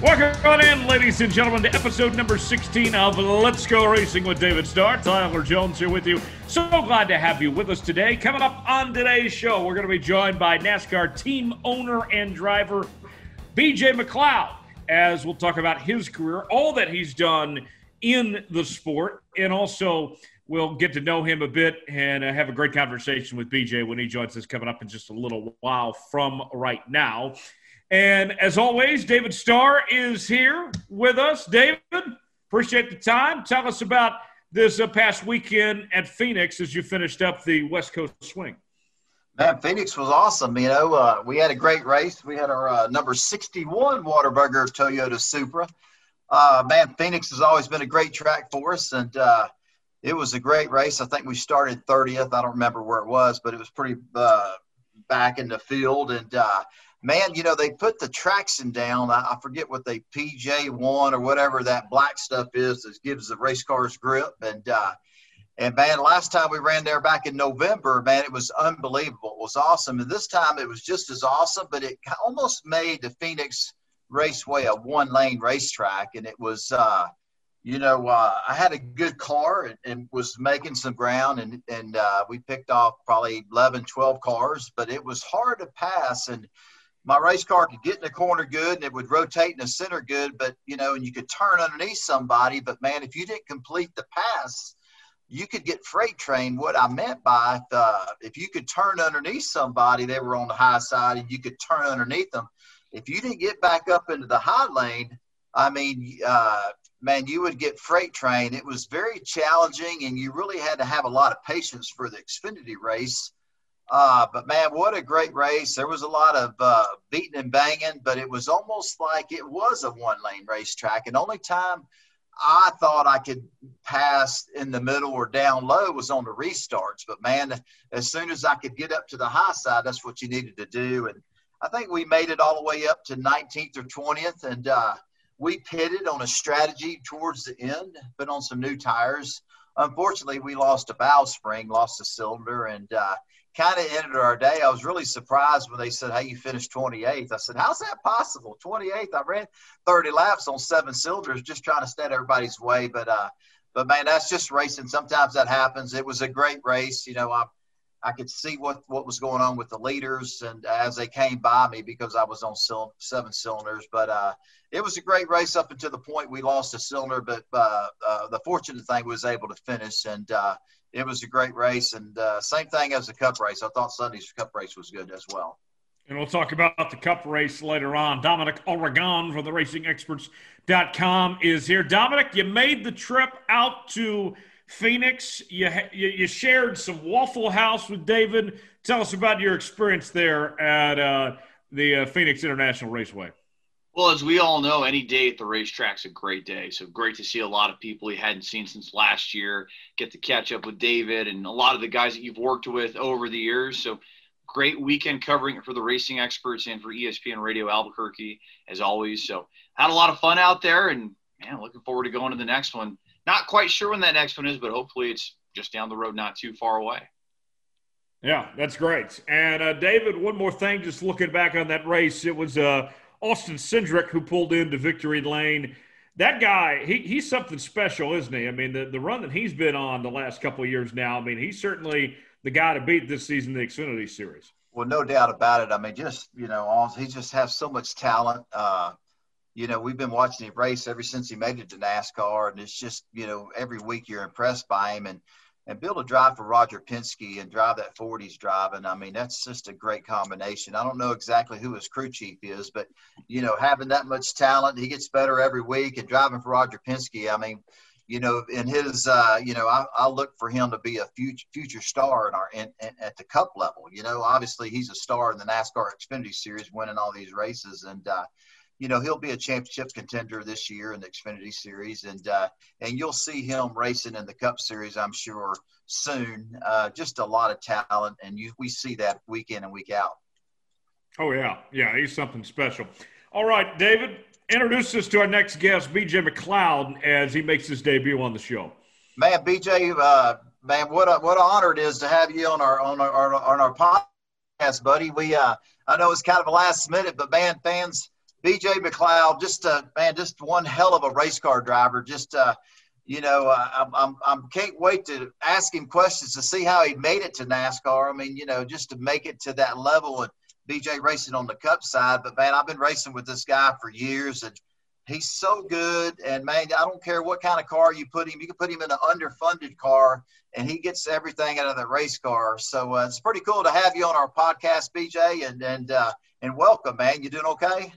Welcome on in, ladies and gentlemen, to episode number 16 of Let's Go Racing with David Starr. Tyler Jones here with you. So glad to have you with us today. Coming up on today's show, we're going to be joined by NASCAR team owner and driver BJ McLeod, as we'll talk about his career, all that he's done in the sport, and also we'll get to know him a bit and uh, have a great conversation with BJ when he joins us coming up in just a little while from right now. And as always, David Starr is here with us. David, appreciate the time. Tell us about this uh, past weekend at Phoenix as you finished up the West Coast swing. Man, Phoenix was awesome. You know, uh, we had a great race. We had our uh, number 61 Whataburger Toyota Supra. Uh, man, Phoenix has always been a great track for us, and uh, it was a great race. I think we started 30th. I don't remember where it was, but it was pretty uh, back in the field. And man, you know, they put the traction down. I, I forget what they PJ1 or whatever that black stuff is that gives the race cars grip. And, uh, and man, last time we ran there back in November, man, it was unbelievable. It was awesome. And this time it was just as awesome, but it almost made the Phoenix Raceway a one lane racetrack. And it was, uh, you know, uh, I had a good car and, and, was making some ground, and and uh, we picked off probably 11, 12 cars, but it was hard to pass. And my race car could get in the corner good and it would rotate in the center good, but you know, and you could turn underneath somebody. But man, if you didn't complete the pass, you could get freight train. What I meant by uh, if you could turn underneath somebody, they were on the high side, and you could turn underneath them. If you didn't get back up into the high lane, I mean, uh, man, you would get freight train. It was very challenging, and you really had to have a lot of patience for the Xfinity race uh, but man, what a great race. There was a lot of uh, beating and banging, but it was almost like it was a one lane racetrack. And only time I thought I could pass in the middle or down low was on the restarts. But man, as soon as I could get up to the high side, that's what you needed to do. And I think we made it all the way up to 19th or 20th. And uh, we pitted on a strategy towards the end, put on some new tires. Unfortunately, we lost a valve spring, lost a cylinder, and uh, kind of ended our day. I was really surprised when they said, Hey, you finished 28th. I said, How's that possible? 28th. I ran 30 laps on seven cylinders just trying to stay everybody's way. But, uh, but man, that's just racing. Sometimes that happens. It was a great race. You know, I, I could see what, what was going on with the leaders and as they came by me because I was on seven cylinders. But uh, it was a great race up until the point we lost a cylinder. But uh, uh, the fortunate thing was able to finish. And uh, it was a great race, and uh, same thing as the Cup race. I thought Sunday's Cup race was good as well. And we'll talk about the Cup race later on. Dominic Aragon from the RacingExperts.com is here. Dominic, you made the trip out to Phoenix. You, you, you shared some Waffle House with David. Tell us about your experience there at uh, the uh, Phoenix International Raceway. Well, as we all know, any day at the racetrack's a great day. So great to see a lot of people you hadn't seen since last year get to catch up with David and a lot of the guys that you've worked with over the years. So great weekend covering it for the racing experts and for ESPN Radio Albuquerque as always. So had a lot of fun out there and man, looking forward to going to the next one. Not quite sure when that next one is, but hopefully it's just down the road, not too far away. Yeah, that's great. And uh, David, one more thing, just looking back on that race, it was uh, Austin Cindric, who pulled into victory lane. That guy, he, he's something special, isn't he? I mean, the, the run that he's been on the last couple of years now, I mean, he's certainly the guy to beat this season in the Xfinity Series. Well, no doubt about it. I mean, just, you know, he just has so much talent. Uh, you know, we've been watching him race ever since he made it to NASCAR, and it's just, you know, every week you're impressed by him. And, and able to drive for Roger Penske and drive that Ford he's driving, I mean, that's just a great combination. I don't know exactly who his crew chief is, but, you know, having that much talent, he gets better every week and driving for Roger Penske, I mean, you know, in his, uh, you know, I, I look for him to be a future future star in our in, in, at the Cup level. You know, obviously he's a star in the NASCAR Xfinity Series, winning all these races, and uh, you know he'll be a championship contender this year in the Xfinity Series, and uh, and you'll see him racing in the Cup Series, I'm sure soon. Uh, just a lot of talent, and you we see that week in and week out. Oh yeah, yeah, he's something special. All right, David, introduce us to our next guest, BJ McLeod, as he makes his debut on the show. Man, BJ, uh, man, what a what an honor it is to have you on our on our on our podcast, buddy. We uh, I know it's kind of a last minute, but man, fans BJ McLeod, just uh, man, just one hell of a race car driver. Just uh, you know, I'm, I'm, I'm can't wait to ask him questions to see how he made it to NASCAR. I mean, you know, just to make it to that level and BJ racing on the Cup side. But man, I've been racing with this guy for years, and he's so good. And man, I don't care what kind of car you put him. You can put him in an underfunded car, and he gets everything out of the race car. So uh, it's pretty cool to have you on our podcast, BJ, and and uh, and welcome, man. You doing okay?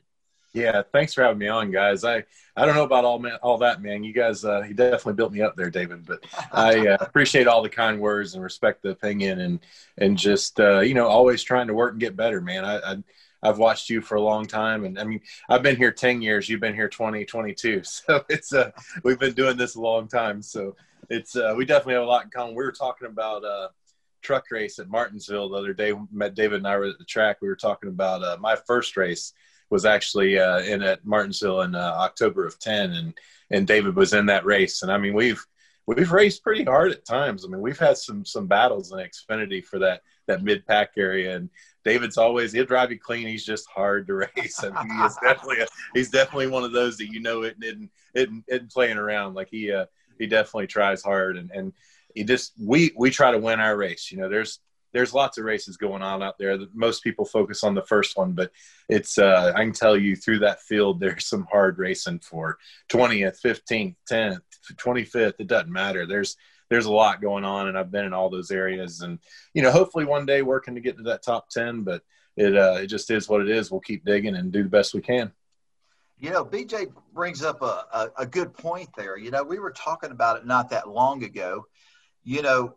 Yeah, thanks for having me on, guys. I I don't know about all man, all that, man. You guys, uh, you definitely built me up there, David. But I uh, appreciate all the kind words and respect the opinion, and and just uh, you know always trying to work and get better, man. I, I I've watched you for a long time, and I mean I've been here ten years. You've been here 20, 22. So it's uh we've been doing this a long time. So it's uh, we definitely have a lot in common. We were talking about uh truck race at Martinsville the other day. Met David and I were at the track. We were talking about uh, my first race was actually uh, in at Martinsville in uh, October of 10 and and David was in that race. And I mean we've we've raced pretty hard at times. I mean we've had some some battles in Xfinity for that that mid pack area and David's always he'll drive you clean. He's just hard to race. I mean he's definitely a, he's definitely one of those that you know it isn't isn't, isn't playing around. Like he uh, he definitely tries hard and and he just we we try to win our race. You know there's there's lots of races going on out there. Most people focus on the first one, but it's uh, I can tell you through that field there's some hard racing for 20th, 15th, 10th, 25th. It doesn't matter. There's there's a lot going on, and I've been in all those areas, and you know hopefully one day working to get to that top 10. But it uh, it just is what it is. We'll keep digging and do the best we can. You know, BJ brings up a, a, a good point there. You know, we were talking about it not that long ago. You know,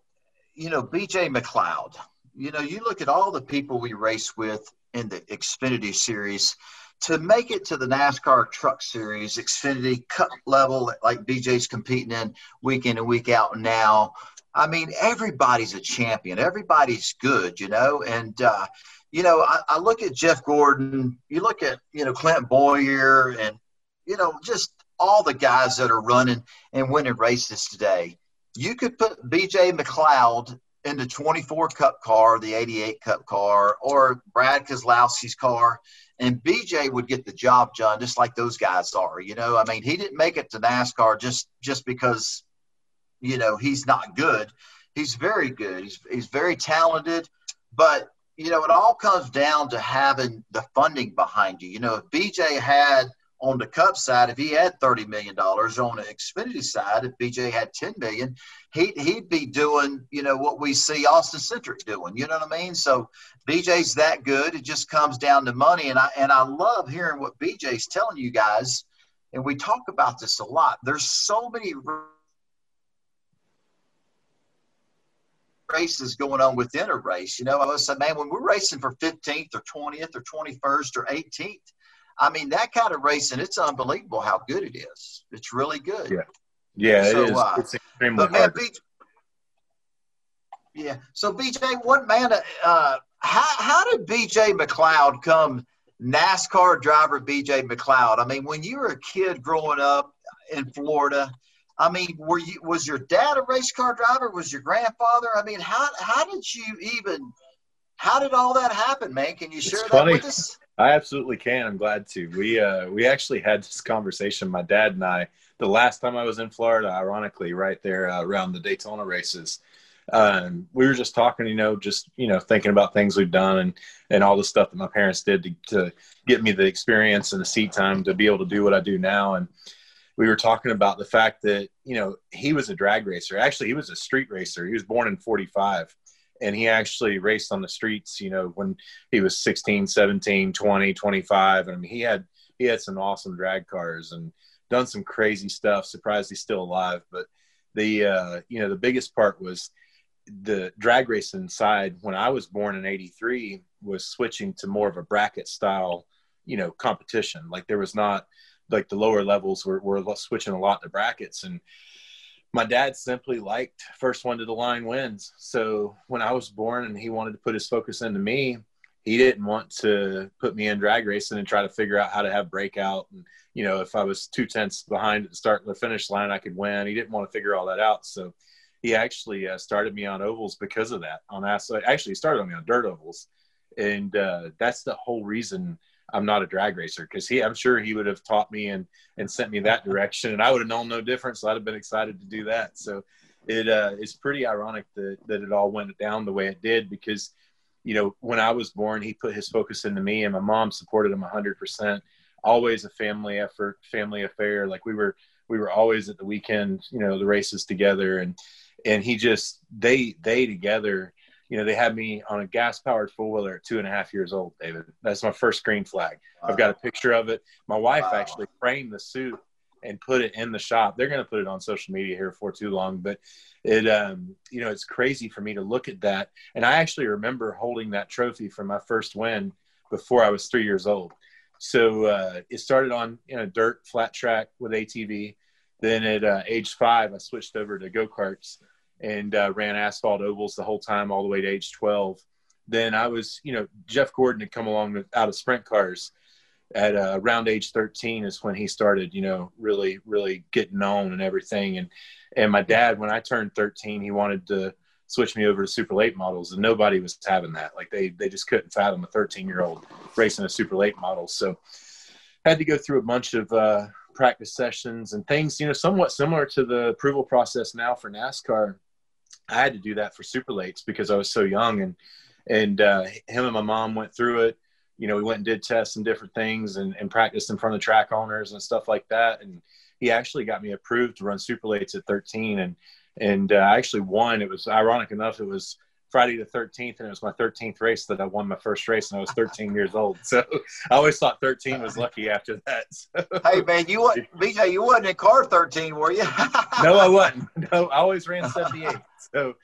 you know, BJ McLeod, you know, you look at all the people we race with in the Xfinity series to make it to the NASCAR Truck Series, Xfinity Cup level, like BJ's competing in week in and week out now. I mean, everybody's a champion. Everybody's good, you know. And uh, you know, I, I, look at Jeff Gordon. You look at you know Clint Bowyer, and you know just all the guys that are running and winning races today you could put BJ McLeod in the 24 Cup car, the 88 Cup car, or Brad Keselowski's car, and BJ would get the job done just like those guys are. You know, I mean, he didn't make it to NASCAR just just because, you know, he's not good. He's very good. He's he's very talented, but you know, it all comes down to having the funding behind you. You know, if BJ had – on the Cup side, if he had thirty million dollars, on the Xfinity side, if BJ had ten million, he'd he'd be doing you know what we see Austin Cindric doing. You know what I mean? So BJ's that good. It just comes down to money, and I and I love hearing what BJ's telling you guys. And we talk about this a lot. There's so many races going on within a race. You know, I was saying, man, when we're racing for 15th or 20th or 21st or 18th, I mean, that kind of racing, it's unbelievable how good it is. It's really good. Yeah. Yeah, so, it is. Uh, it's extremely but man, hard. BJ, yeah. So BJ, what man? Uh, how how did BJ McLeod come NASCAR driver? BJ McLeod. I mean, when you were a kid growing up in Florida, I mean, were you was your dad a race car driver? Was your grandfather? I mean, how how did you even? How did all that happen, man? Can you share it's that funny. with us? I absolutely can. I'm glad to. We uh, we actually had this conversation, my dad and I, the last time I was in Florida. Ironically, right there uh, around the Daytona races, um, we were just talking. You know, just you know, thinking about things we've done and and all the stuff that my parents did to, to get me the experience and the seat time to be able to do what I do now. And we were talking about the fact that you know he was a drag racer. Actually, he was a street racer. He was born in '45 and he actually raced on the streets you know when he was 16 17 20 25 i mean he had he had some awesome drag cars and done some crazy stuff. Surprised he's still alive. But the uh, you know the biggest part was the drag racing side. When i was born in 83 was switching to more of a bracket style you know competition. Like there was not like the lower levels were, were switching a lot to brackets. And my dad simply liked first one to the line wins. So when I was born and he wanted to put his focus into me, he didn't want to put me in drag racing and try to figure out how to have breakout. And, you know, if I was two tenths behind at the start and the finish line, I could win. He didn't want to figure all that out. So he actually uh, started me on ovals because of that. On actually, he started me on dirt ovals. And uh, that's the whole reason I'm not a drag racer because he, I'm sure he would have taught me and and sent me that direction, and I would have known no difference. So I'd have been excited to do that. So it uh, it's pretty ironic that that it all went down the way it did because you know when I was born, he put his focus into me, and my mom supported him 100 percent. Always a family effort, family affair. Like we were we were always at the weekend, you know, the races together, and and he just they they together you know, they had me on a gas powered four wheeler at two and a half years old, David. That's my first green flag. Wow. I've got a picture of it. My wife wow. actually framed the suit and put it in the shop. They're going to put it on social media here for too long, but it, um, you know, it's crazy for me to look at that. And I actually remember holding that trophy for my first win before I was three years old. So uh, it started on you know dirt flat track with ATV. Then at uh, age five, I switched over to go karts and uh, ran asphalt ovals the whole time, all the way to age 12. Then I was, you know, Jeff Gordon had come along with, out of sprint cars at uh, around age 13 is when he started, you know, really, really getting known and everything. And, and my dad, when I turned 13, he wanted to switch me over to super late models and nobody was having that. Like they, they just couldn't fathom a 13 year old racing a super late model. So had to go through a bunch of, uh, practice sessions and things, you know, somewhat similar to the approval process now for NASCAR I had to do that for super lates because I was so young and and uh, him and my mom went through it. You know, we went and did tests and different things and, and practiced in front of track owners and stuff like that. And he actually got me approved to run super lates at 13 and and uh, I actually won. It was ironic enough. It was Friday the 13th, and it was my 13th race that I won my first race, and I was 13 years old. So I always thought 13 was lucky after that. So. Hey man, you what, BJ? You wasn't in car 13, were you? no, I wasn't. No, I always ran 78. So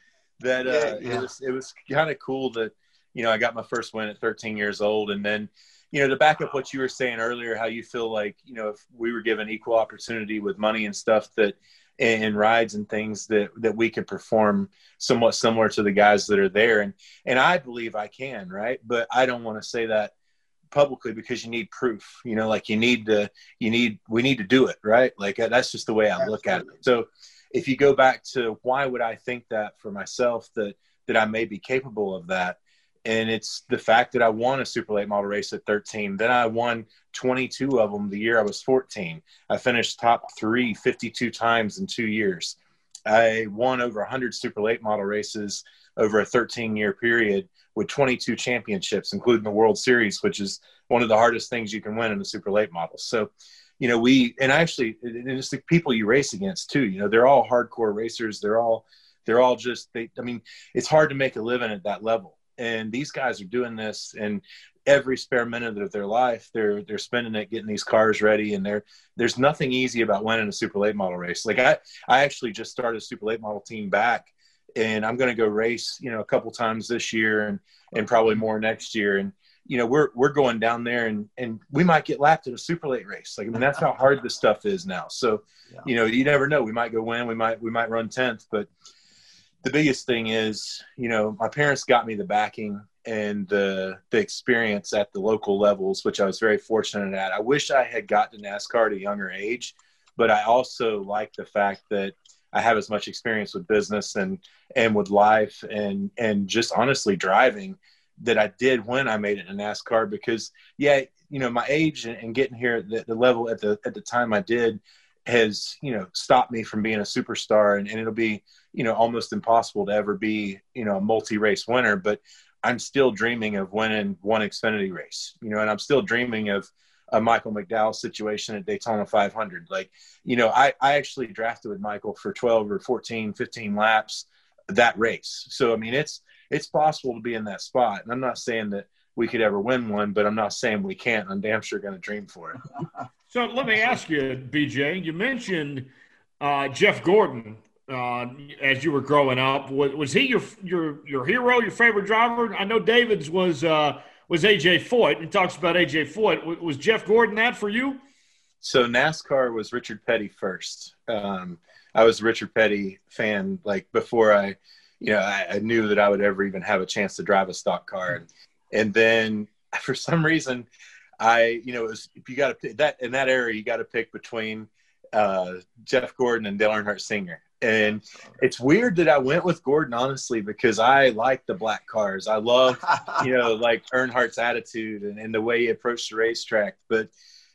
that uh, yeah, yeah. it was it was kind of cool that you know I got my first win at 13 years old, and then you know to back up what you were saying earlier, how you feel like you know if we were given equal opportunity with money and stuff that and rides and things that that we can perform somewhat similar to the guys that are there. And and I believe I can right? But I don't want to say that publicly because you need proof you know like you need to you need we need to do it right? Like uh, that's just the way I look at it. So if you go back to why would I think that for myself that that I may be capable of that and it's the fact that I won a super late model race at 13. Then I won 22 of them the year I was 14. I finished top three 52 times in two years. I won over 100 super late model races over a 13 year period with 22 championships, including the World Series, which is one of the hardest things you can win in a super late model. So, you know, we, and actually, it's the people you race against too. You know, they're all hardcore racers. They're all, they're all just, they, I mean, it's hard to make a living at that level and these guys are doing this and every spare minute of their life. They're they're spending it getting these cars ready and there there's nothing easy about winning a super late model race. Like i i actually just started a super late model team back and i'm going to go race you know a couple times this year and and probably more next year. And you know we're we're going down there and and we might get lapped at a super late race. Like i mean that's how hard this stuff is now. So yeah. you know you never know. We might go win we might we might run 10th but the biggest thing is, you know, my parents got me the backing and the the experience at the local levels, which I was very fortunate at. I wish I had got to NASCAR at a younger age, but I also like the fact that I have as much experience with business and and with life and and just honestly driving that I did when I made it in NASCAR because yeah, you know, my age and, and getting here at the, the level at the at the time I did has you know stopped me from being a superstar and, and it'll be you know almost impossible to ever be you know a multi-race winner but i'm still dreaming of winning one xfinity race you know and i'm still dreaming of a michael mcdowell situation at daytona 500 like you know i, I actually drafted with michael for 12 or 14 15 laps that race. So i mean it's it's possible to be in that spot. And i'm not saying that we could ever win one but i'm not saying we can't. I'm damn sure going to dream for it. So let me ask you bj you mentioned uh, jeff gordon uh, as you were growing up. Was, was, he your your your hero, your favorite driver? I know David's was uh, was AJ Foyt. He talks about AJ Foyt. Was Jeff Gordon that for you? So NASCAR was Richard Petty first. Um, I was a Richard Petty fan like before I, you know, I, I, knew that I would ever even have a chance to drive a stock car, and, and then for some reason, I, you know, was if you got to that in that era, you got to pick between uh, Jeff Gordon and Dale Earnhardt Sr And it's weird that I went with Gordon, honestly, because I like the black cars. I love, you know, like Earnhardt's attitude and, and the way he approached the racetrack. But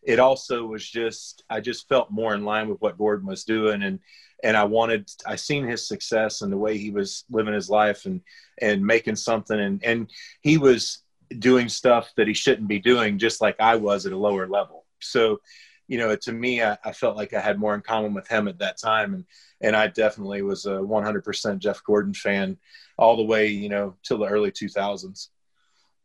it also was just, I just felt more in line with what Gordon was doing. And, and I wanted, I seen his success and the way he was living his life and, and making something. And, and he was doing stuff that he shouldn't be doing, just like I was at a lower level. So, you know, to me, I, I, felt like I had more in common with him at that time, and and I definitely was a 100% Jeff Gordon fan all the way, you know, till the early 2000s.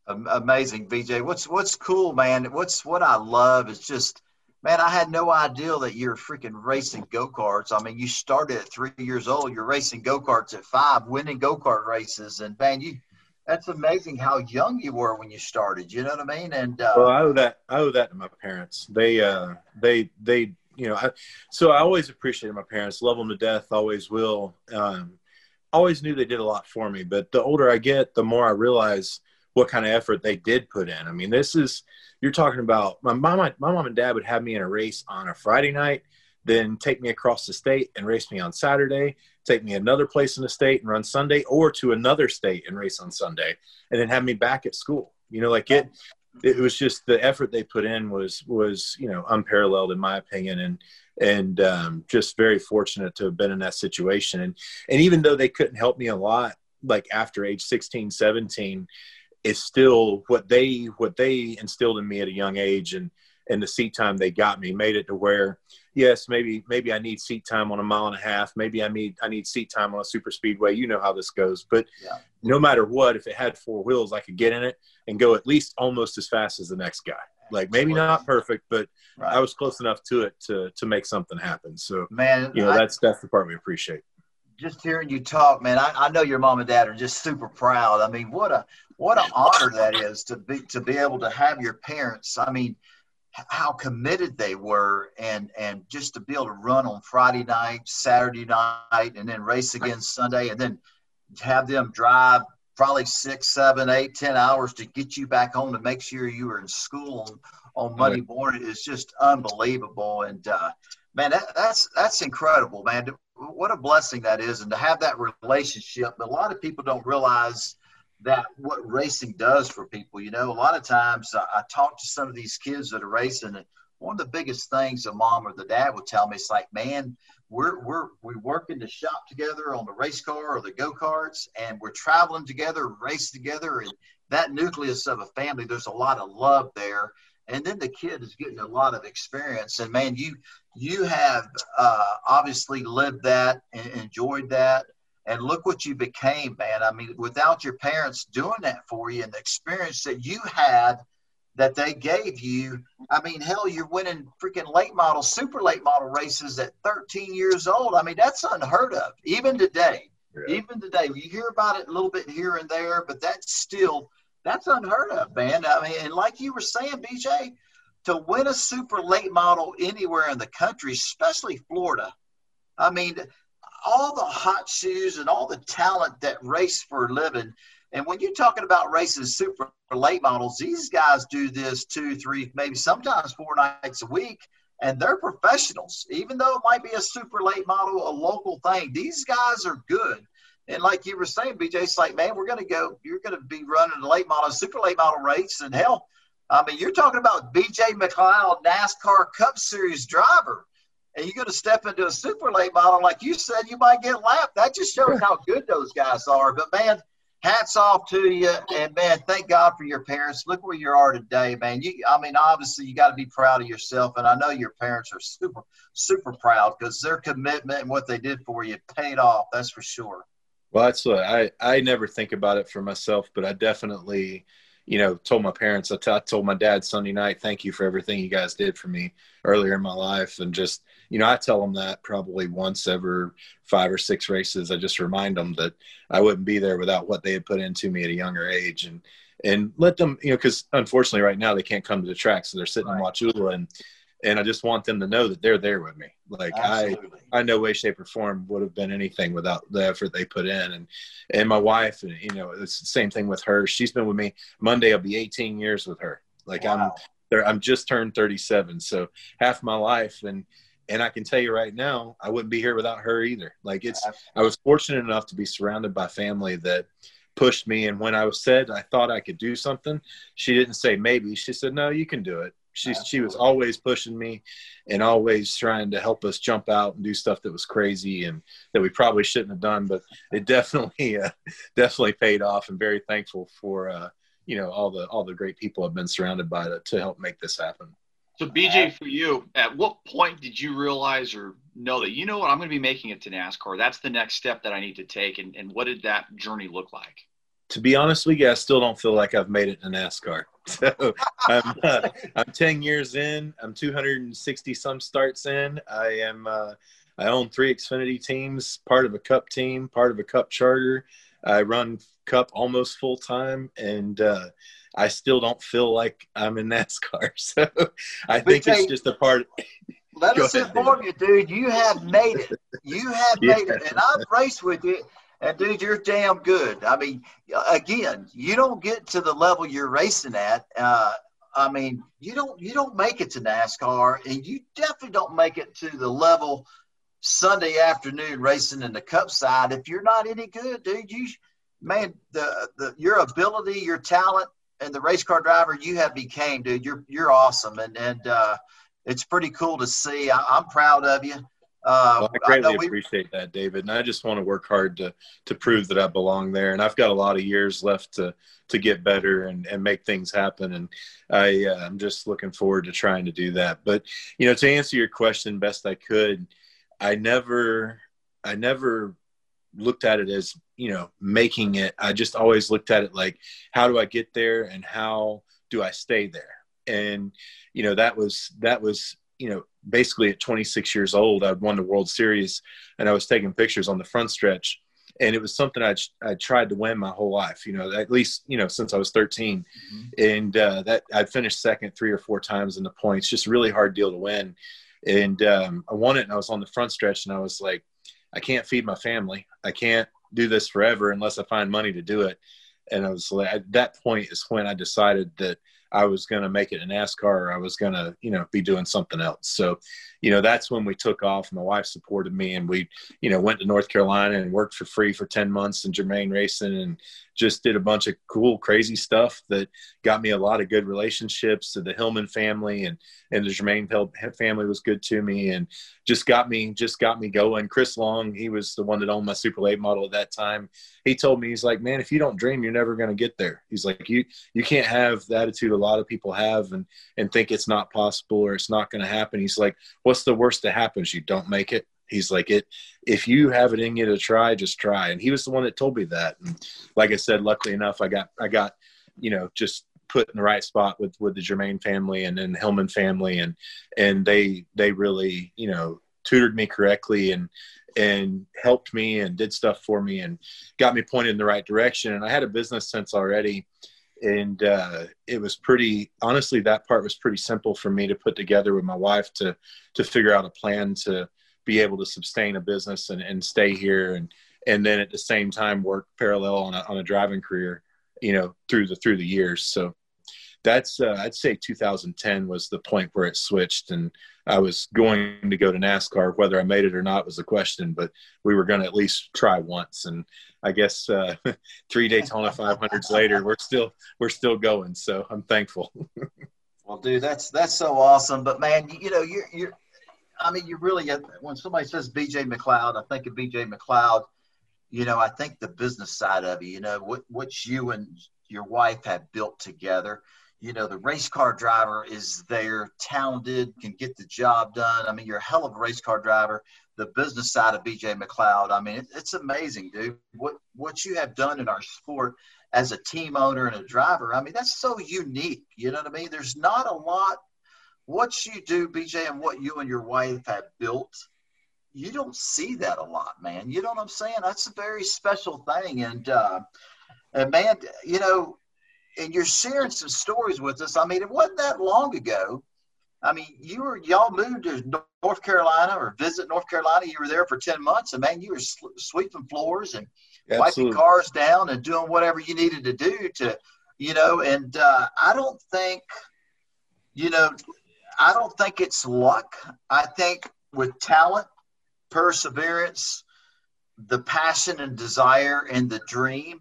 Amazing, BJ. What's what's cool, man? What's what I love is just, man. I had no idea that you're freaking racing go karts. I mean, you started at three years old. You're racing go karts at five, winning go kart races, and man, you that's amazing how young you were when you started. You know what I mean? And uh, well, I owe that I owe that to my parents. They uh, they they you know, I, so I always appreciated my parents, love them to death, always will. Um, always knew they did a lot for me, but the older I get, the more I realize what kind of effort they did put in. I mean, this is you're talking about my mom. My mom and dad would have me in a race on a Friday night, then take me across the state and race me on Saturday, take me another place in the state and run Sunday, or to another state and race on Sunday, and then have me back at school. You know, like it. It was just the effort they put in was was you know unparalleled in my opinion, and and um, just very fortunate to have been in that situation. And and even though they couldn't help me a lot, like after age 16, 17, it's still what they what they instilled in me at a young age, and and the seat time they got me made it to where yes, maybe maybe I need seat time on a mile and a half. Maybe I need I need seat time on a super speedway. You know how this goes. But yeah. no matter what, if it had four wheels, I could get in it and go at least almost as fast as the next guy. Like maybe not perfect, but right. I was close enough to it to to make something happen. So man, you know I, that's that's the part we appreciate. Just hearing you talk, man, I, I know your mom and dad are just super proud. I mean, what a what an honor that is to be to be able to have your parents. I mean, how committed they were and and just to be able to run on Friday night, Saturday night, and then race again Sunday, and then have them drive probably six, seven, eight, ten hours to get you back home to make sure you were in school on, on Monday morning is just unbelievable. And uh, man, that, that's that's incredible, man. What a blessing that is, and to have that relationship. But a lot of people don't realize that what racing does for people. You know, a lot of times I, I talk to some of these kids that are racing, and one of the biggest things a mom or the dad would tell me is like, man, we're we're we work in the shop together on the race car or the go karts, and we're traveling together, race together, and that nucleus of a family. There's a lot of love there, and then the kid is getting a lot of experience. And man, you you have uh, obviously lived that and enjoyed that and look what you became, man. I mean, without your parents doing that for you and the experience that you had that they gave you, I mean, hell, you're winning freaking late model, super late model races at 13 years old. I mean, that's unheard of, even today. Yeah. Even today, you hear about it a little bit here and there, but that's still that's unheard of, man. I mean, and like you were saying, BJ, to win a super late model anywhere in the country, especially Florida. I mean, all the hot shoes and all the talent that race for a living. And when you're talking about racing super late models, these guys do this two, three, maybe sometimes four nights a week, and they're professionals. Even though it might be a super late model, a local thing, these guys are good. And like you were saying, BJ, it's like, man, we're going to go, you're going to be running a late model, super late model race. And hell, I mean, you're talking about BJ McLeod, NASCAR Cup Series driver and you're going to step into a super late model, like you said, you might get lapped. That just shows how good those guys are. But man, hats off to you, and man, thank God for your parents. Look where you are today, man. You, I mean, obviously, you got to be proud of yourself, and I know your parents are super, super proud because their commitment and what they did for you paid off. That's for sure. Well, that's what I I never think about it for myself, but I definitely you know, told my parents, I, t- I told my dad Sunday night, thank you for everything you guys did for me earlier in my life. And just, you know, I tell them that probably once every five or six races. I just remind them that I wouldn't be there without what they had put into me at a younger age. And, and let them, you know, because unfortunately right now they can't come to the track. So they're sitting right. in Wauchula and, and I just want them to know that they're there with me. Like Absolutely. I, I no way, shape, or form would have been anything without the effort they put in. And and my wife, and you know, it's the same thing with her. She's been with me. Monday, I'll be 18 years with her. Like wow. I'm there. I'm just turned 37, so half my life. And And I can tell you right now, I wouldn't be here without her either. Like it's, I was fortunate enough to be surrounded by family that pushed me. And when I was said I thought I could do something, she didn't say maybe. She said, no, you can do it. She, she was always pushing me and always trying to help us jump out and do stuff that was crazy and that we probably shouldn't have done, but it definitely, uh, definitely paid off and very thankful for, uh, you know, all the, all the great people I've been surrounded by to, to help make this happen. So BJ, for you, at what point did you realize or know that you know what I'm going to be making it to NASCAR? That's the next step that I need to take, and, and what did that journey look like? To be honest with you, I still don't feel like I've made it to NASCAR. So I'm, uh, I'm 10 years in. I'm 260 some starts in. I am. Uh, I own three Xfinity teams, part of a Cup team, part of a Cup charter. I run Cup almost full time, and uh, I still don't feel like I'm in NASCAR. So I think it's just a part. Let us ahead, inform dude. you, dude. You have made it. You have yeah. made it, and I've raced with you. And dude, you're damn good. I mean, again, you don't get to the level you're racing at. Uh, I mean, you don't you don't make it to NASCAR, and you definitely don't make it to the level Sunday afternoon racing in the Cup side if you're not any good, dude. You man, the the your ability, your talent, and the race car driver you have became, dude. You're you're awesome, and and uh, it's pretty cool to see. I, am proud of you. Uh, well, I greatly I we, appreciate that, David, and I just want to work hard to to prove that I belong there. And I've got a lot of years left to to get better and, and make things happen. And I uh, I'm just looking forward to trying to do that. But you know, to answer your question best I could, I never I never looked at it as you know making it i just always looked at it like how do i get there and how do i stay there and you know that was that was you know basically at 26 years old i'd won the world series and i was taking pictures on the front stretch and it was something i i tried to win my whole life you know at least you know since i was 13 mm-hmm. and uh, that i'd finished second three or four times in the points just really hard deal to win and um, i won it and i was on the front stretch and i was like I can't feed my family. I can't do this forever unless I find money to do it. And I was like, at that point is when I decided that I was going to make it in NASCAR or I was going to, you know, be doing something else. So, you know, that's when we took off. My wife supported me and we, you know, went to North Carolina and worked for free for 10 months in Germain Racing and just did a bunch of cool, crazy stuff that got me a lot of good relationships to the Hillman family and, and the Germain family was good to me and just got me, just got me going. Chris Long, he was the one that owned my Super Late model at that time. He told me, he's like, man, if you don't dream, you're never going to get there. He's like, you, you can't have the attitude a lot of people have and, and think it's not possible or it's not going to happen. He's like, what's the worst that happens? You don't make it. He's like it. If you have it in you to try, just try. And he was the one that told me that. And like I said, luckily enough, I got I got you know just put in the right spot with with the Germain family and then Hillman family, and and they they really you know tutored me correctly and and helped me and did stuff for me and got me pointed in the right direction. And I had a business sense already and uh, it was pretty honestly that part was pretty simple for me to put together with my wife to to figure out a plan to be able to sustain a business and, and stay here and and then at the same time work parallel on a, on a driving career you know through the through the years so that's uh, I'd say 2010 was the point where it switched, and I was going to go to NASCAR. Whether I made it or not was the question, but we were going to at least try once. And I guess uh, three Daytona 500s later, we're still we're still going. So I'm thankful. well, dude, that's that's so awesome. But man, you know, you're you're. I mean, you really get when somebody says BJ McLeod, I think of BJ McLeod. You know, I think the business side of you. You know, what what you and your wife have built together you know, the race car driver is there, talented, can get the job done. I mean, you're a hell of a race car driver. The business side of BJ McLeod, I mean, it, it's amazing, dude. What what you have done in our sport as a team owner and a driver, I mean, that's so unique. You know what I mean? There's not a lot. What you do, BJ, and what you and your wife have built, you don't see that a lot, man. You know what I'm saying? That's a very special thing. And uh, and man, you know, and you're sharing some stories with us. I mean, it wasn't that long ago. I mean, you were y'all moved to North Carolina or visit North Carolina. You were there for ten months, and man, you were sweeping floors and Absolutely. wiping cars down and doing whatever you needed to do to, you know. And uh, I don't think, you know, I don't think it's luck. I think with talent, perseverance, the passion and desire and the dream,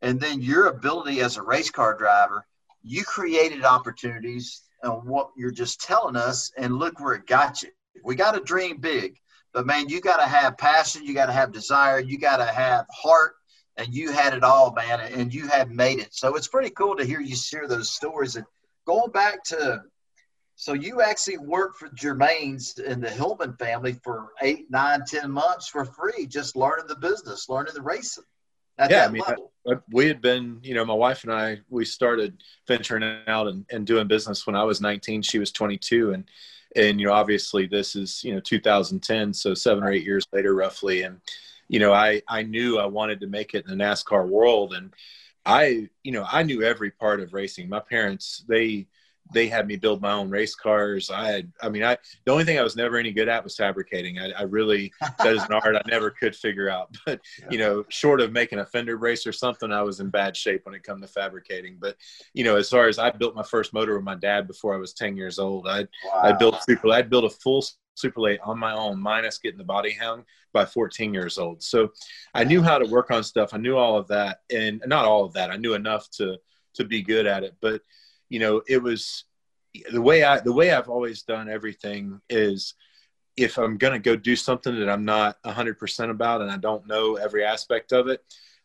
and then your ability as a race car driver, you created opportunities and what you're just telling us, and look where it got you. We got to dream big, but man, you got to have passion, you got to have desire, you got to have heart, and you had it all, man, and you have made it. So it's pretty cool to hear you share those stories. And going back to, so you actually worked for Germain's in the Hillman family for eight, nine, ten months for free, just learning the business, learning the racing. yeah, I mean, I, we had been, you know, my wife and I, we started venturing out and, and doing business when I was 19. She was 22, and and you know, obviously, this is you know 2010, so seven or eight years later, roughly, and you know, I, I knew I wanted to make it in the NASCAR world. And I, you know, I knew every part of racing. My parents, they, they had me build my own race cars. I had, I mean, I, the only thing I was never any good at was fabricating. I, I really, that is an art I never could figure out. But, yeah. you know, short of making a fender brace or something, I was in bad shape when it come to fabricating. But, you know, as far as I built my first motor with my dad before I was 10 years old, I, wow. I built super, I'd built a full super late on my own, minus getting the body hung by 14 years old. So I knew how to work on stuff. I knew all of that, and not all of that. I knew enough to to be good at it. But you know, it was the way I the way I've always done everything is if I'm going to go do something that I'm not 100% about and I don't know every aspect of it,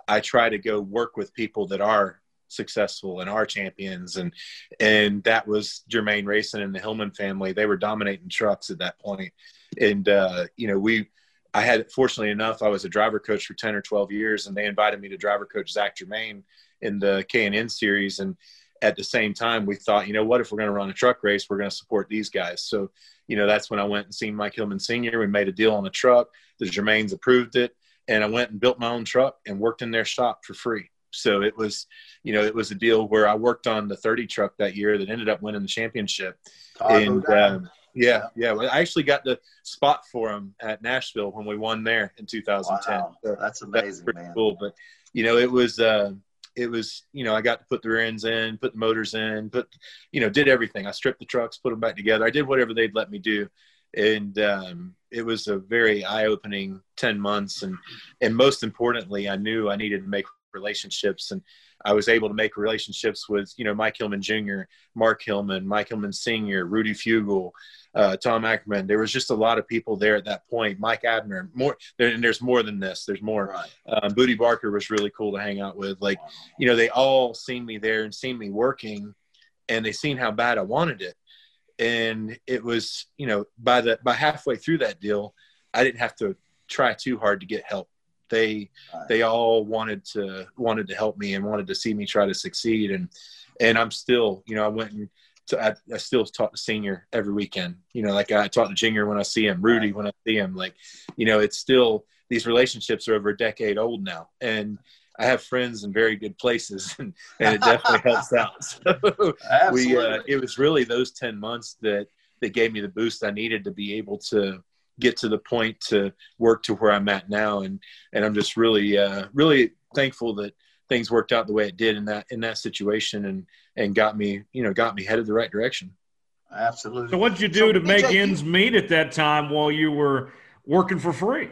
I try to go work with people that are successful and are champions and and that was Germain Racing and the Hillman family. They were dominating trucks at that point. And uh, you know, we I had fortunately enough, I was a driver coach for 10 or 12 years and they invited me to driver coach Zach Germain in the K&N series and at the same time we thought, you know what, if we're going to run a truck race, we're going to support these guys. So, you know, that's when I went and seen Mike Hillman Sr. We made a deal on the truck. The Germains approved it and I went and built my own truck and worked in their shop for free. So it was, you know, it was a deal where I worked on the 30 truck that year that ended up winning the championship. and um, yeah, yeah, I actually got the spot for him at Nashville when we won there in 2010. Wow. That's amazing, that's man. Cool, but you know, it was. Uh, it was you know i got to put the rear ends in put the motors in put you know did everything i stripped the trucks put them back together i did whatever they'd let me do and um, it was a very eye-opening 10 months and and most importantly i knew i needed to make relationships and I was able to make relationships with, you know, Mike Hillman Jr., Mark Hillman, Mike Hillman Sr., Rudy Fugle, uh, Tom Ackerman. There was just a lot of people there at that point. Mike Abner, more, there, and there's more than this. There's more. Right. Um, Booty Barker was really cool to hang out with. Like, you know, they all seen me there and seen me working, and they seen how bad I wanted it. And it was, you know, by the by halfway through that deal, I didn't have to try too hard to get help they right. they all wanted to wanted to help me and wanted to see me try to succeed and and i'm still you know i went and to, I, I, still talk to senior every weekend you know like i talk to Jinger when i see him rudy when i see him like you know it's still these relationships are over a decade old now and I have friends in very good places, and, and it definitely helps out. So we, uh, it was really those ten months that that gave me the boost I needed to be able to get to the point to work to where I'm at now. And, and I'm just really, uh, really thankful that things worked out the way it did in that, in that situation and, and got me, you know, got me headed the right direction. Absolutely. So what did you do so to make ends meet at that time while you were working for free?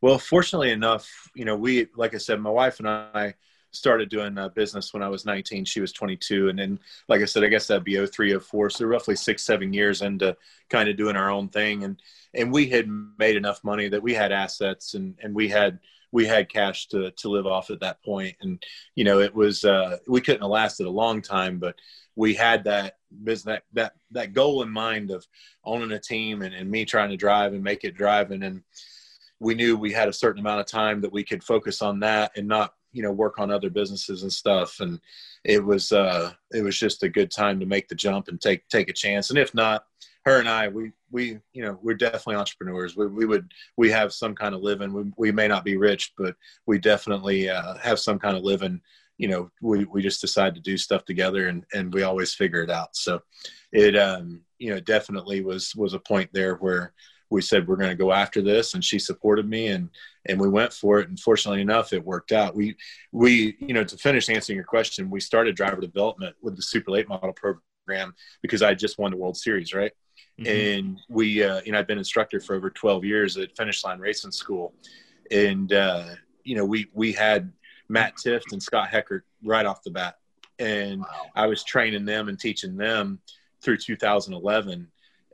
Well, fortunately enough, you know, we, like I said, my wife and I started doing uh, business when I was 19. She was 22. And then, like I said, I guess that'd be 03, 04. So roughly six, seven years into kind of doing our own thing. And, and we had made enough money that we had assets and, and we had, we had cash to, to live off at that. And, you know, it was, uh, we couldn't have lasted a long time, but we had that business, that, that, that goal in mind of owning a team and, and me trying to drive and make it driving. And we knew we had a certain amount of time that we could focus on that and not you know work on other businesses and stuff and it was uh it was just a good time to make the jump and take take a chance and if not her and i we we you know we're definitely entrepreneurs. We, we would we have some kind of living. We, we may not be rich but we definitely uh, have some kind of living. You know we, we just decide to do stuff together and and we always figure it out. So it um you know definitely was was a point there where we said we're going to go after this and she supported me and and we went for it. And fortunately enough it worked out. We we you know to finish answering your question we started driver development with the super late model program because i just won the world series right mm-hmm. and we, uh, you know, I've been instructor for over 12 years at Finish Line Racing School, and uh, you know, we we had Matt Tifft and Scott Heckert right off the bat, and wow. I was training them and teaching them through 2011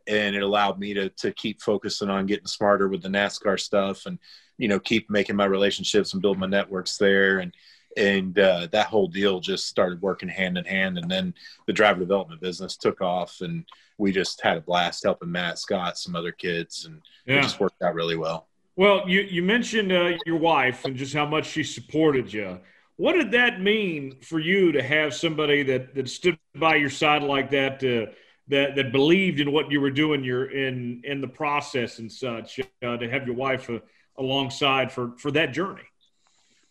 and it allowed me to to keep focusing on getting smarter with the NASCAR stuff and you know keep making my relationships and build my networks there. And and uh, that whole deal just started working hand in hand. And then the driver development business took off and we just had a blast helping Matt Scott some other kids and yeah. it just worked out really well. Well, you you mentioned uh, your wife and just how much she supported you. What did that mean for you to have somebody that that stood by your side like that? To, that that believed in what you were doing you're in in the process and such uh, to have your wife uh, alongside for for that journey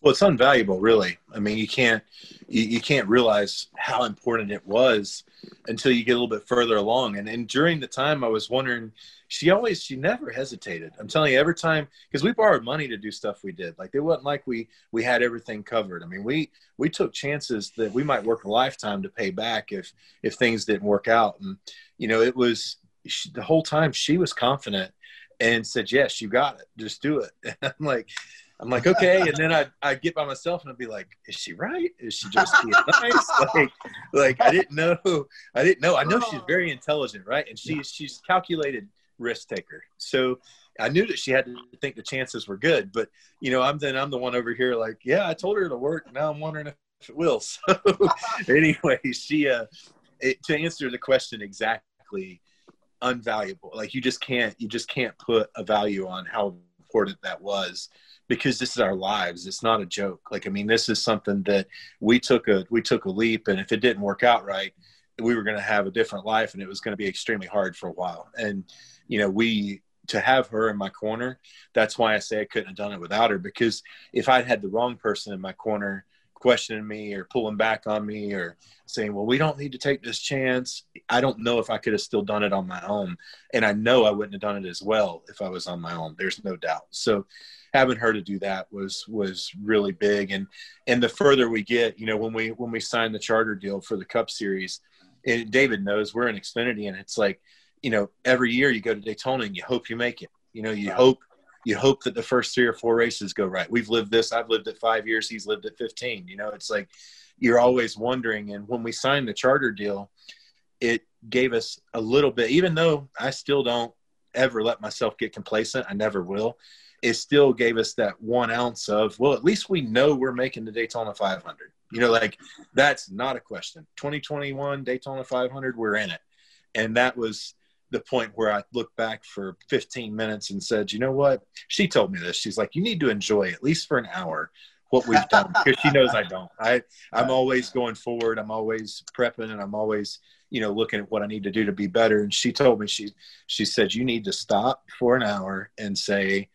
well it's invaluable really. I mean you can't you, you can't realize how important it was until you get a little bit further along. And and during the time i was wondering she always she never hesitated. I'm telling you every time because we borrowed money to do stuff we did. Like it wasn't like we we had everything covered. I mean we we took chances that we might work a lifetime to pay back if if things didn't work out. And you know it was she, the whole time she was confident and said yes you got it. Just do it. And i'm like I'm like, okay. And then I I get by myself and I'd be like, is she right? Is she just being nice? Like, like I didn't know. I didn't know. I know she's very intelligent, right? And she's she's calculated risk taker. So I knew that she had to think the chances were good, but you know, I'm then I'm the one over here like, yeah, I told her it'll work. Now I'm wondering if it will. So anyway, she uh, it, to answer the question exactly, unvaluable. Like you just can't you just can't put a value on how important that was because this is our lives. It's not a joke. Like I mean, this is something that we took a we took a leap, and if it didn't work out right, we were going to have a different life, and it was going to be extremely hard for a while. And you know, we to have her in my corner, that's why I say I couldn't have done it without her. Because if I'd had the wrong person in my corner questioning me or pulling back on me or saying, well, we don't need to take this chance, I don't know if I could have still done it on my own. And I know I wouldn't have done it as well if I was on my own. There's no doubt. So having her to do that was was really big. And and the further we get, you know, when we when we signed the charter deal for the Cup Series, and David knows we're in Xfinity, and it's like you know, every year you go to Daytona and you hope you make it. You know, you hope you hope that the first three or four races go right. We've lived this. I've lived it five years. He's lived it 15. You know, it's like you're always wondering. And when we signed the charter deal, it gave us a little bit, even though I still don't ever let myself get complacent. I never will. It still gave us that one ounce of, well, at least we know we're making the Daytona 500. You know, like that's not a question. 2021 Daytona 500, we're in it. And that was the point where I looked back for 15 minutes and said, you know what? She told me this. She's like, you need to enjoy at least for an hour what we've done because she knows I don't. I I'm always going forward. I'm always prepping and I'm always you know looking at what I need to do to be better. And she told me she she said you need to stop for an hour and say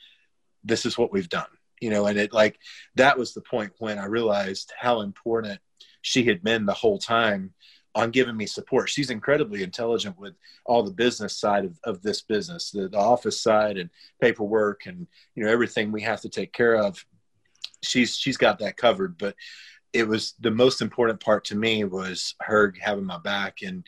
this is what we've done. You know, and it like that was the point when I realized how important she had been the whole time on giving me support. She's incredibly intelligent with all the business side of, of this business, the, the office side and paperwork and, you know, everything we have to take care of. She's, she's got that covered, but it was the most important part to me was her having my back and,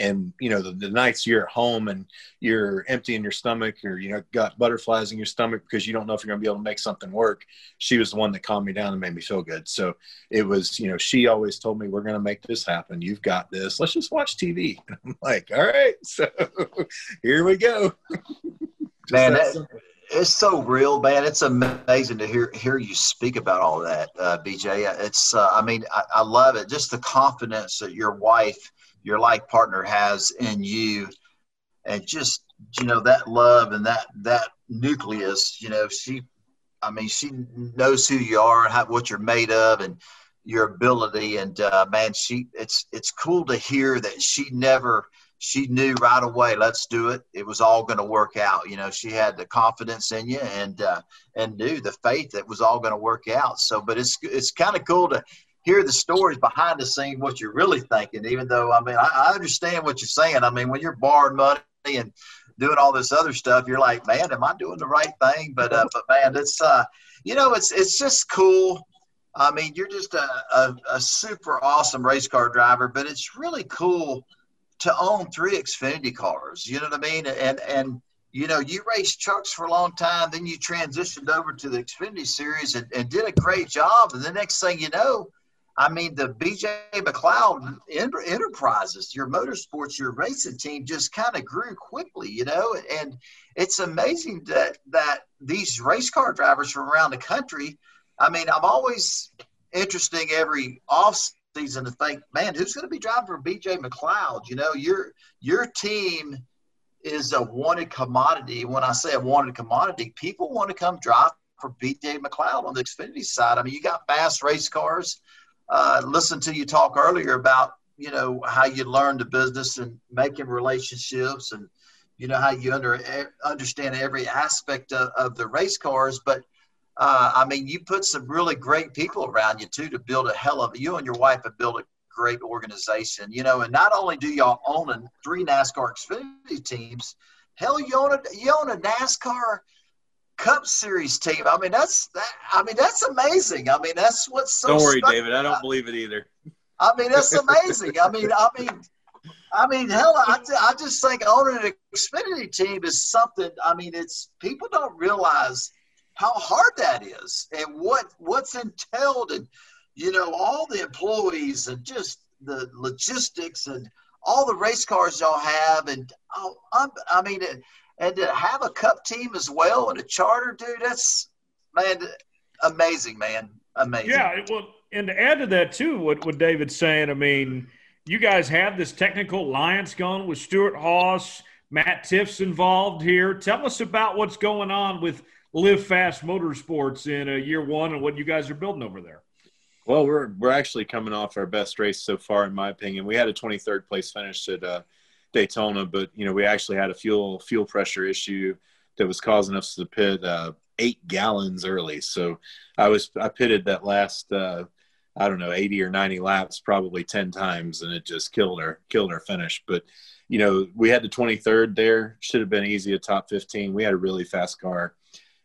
and you know the, the, nights you're at home and you're empty in your stomach or you know got butterflies in your stomach because you don't know if you're going to be able to make something work she was the one that calmed me down and made me feel good. So it was you know she always told me we're going to make this happen. You've got this. Let's just watch tv i'm like all right so here we go. Man that, it's so real man. It's amazing to hear hear you speak about all that uh, bj it's uh, i mean I, I love it. Just the confidence that your wife your life partner has in you. And just you know that love and that that nucleus you know she i mean she knows who you are and how, what you're made of and your ability. And uh, man she it's it's cool to hear that she never she knew right away let's do it. It was all going to work out. You know she had the confidence in you and uh, and knew the faith that was all going to work out. So but it's it's kind of cool to hear the stories behind the scene, what you're really thinking. Even though, I mean, I, I understand what you're saying. I mean, when you're borrowing money and doing all this other stuff, you're like, man, am I doing the right thing? But, uh, but man, it's, uh, you know, it's it's just cool. I mean, you're just a, a, a super awesome race car driver, but it's really cool to own three Xfinity cars. You know what I mean? And and you know, you raced trucks for a long time, then you transitioned over to the Xfinity series and, and did a great job. And the next thing you know, I mean, the BJ McLeod Enterprises, your motorsports, your racing team just kind of grew quickly, you know. And it's amazing that that these race car drivers from around the country. I mean, I'm always interesting every off season to think, man, who's going to be driving for BJ McLeod? You know, your your team is a wanted commodity. When I say a wanted commodity, people want to come drive for BJ McLeod on the Xfinity side. I mean, you got fast race cars. Uh, listen to you talk earlier about you know how you learn the business and making relationships and you know how you under understand every aspect of, of the race cars but uh, i mean you put some really great people around you too to build a hell of you and your wife have built a great organization, you know. And not only do y'all own three NASCAR Xfinity teams, hell, you own a you own a NASCAR Cup Series team. I mean, that's that. I mean, that's amazing. I mean, that's what's so. Don't worry, David. I don't believe it either. I mean, that's amazing. I mean, I mean, I mean, hell, I, I just think owning an Xfinity team is something. I mean, it's people don't realize how hard that is and what what's entailed and you know, all the employees and just the logistics and all the race cars y'all have. And oh, i mean, and to have a cup team as well and a charter, dude, that's, man, amazing, man. Amazing. Yeah. Well, and to add to that, too, what, what David's saying, I mean, you guys have this technical alliance going with Stewart-Haas, Matt Tifft's involved here. Tell us about what's going on with Live Fast Motorsports in uh, year one and what you guys are building over there. Well, we're we're actually coming off our best race so far, in my opinion. We had a 23rd place finish at uh, Daytona, but you know we actually had a fuel fuel pressure issue that was causing us to pit uh, eight gallons early. So I was I pitted that last uh, I don't know 80 or 90 laps probably 10 times, and it just killed our killed our finish. But you know we had the 23rd there, should have been easy a top 15. We had a really fast car.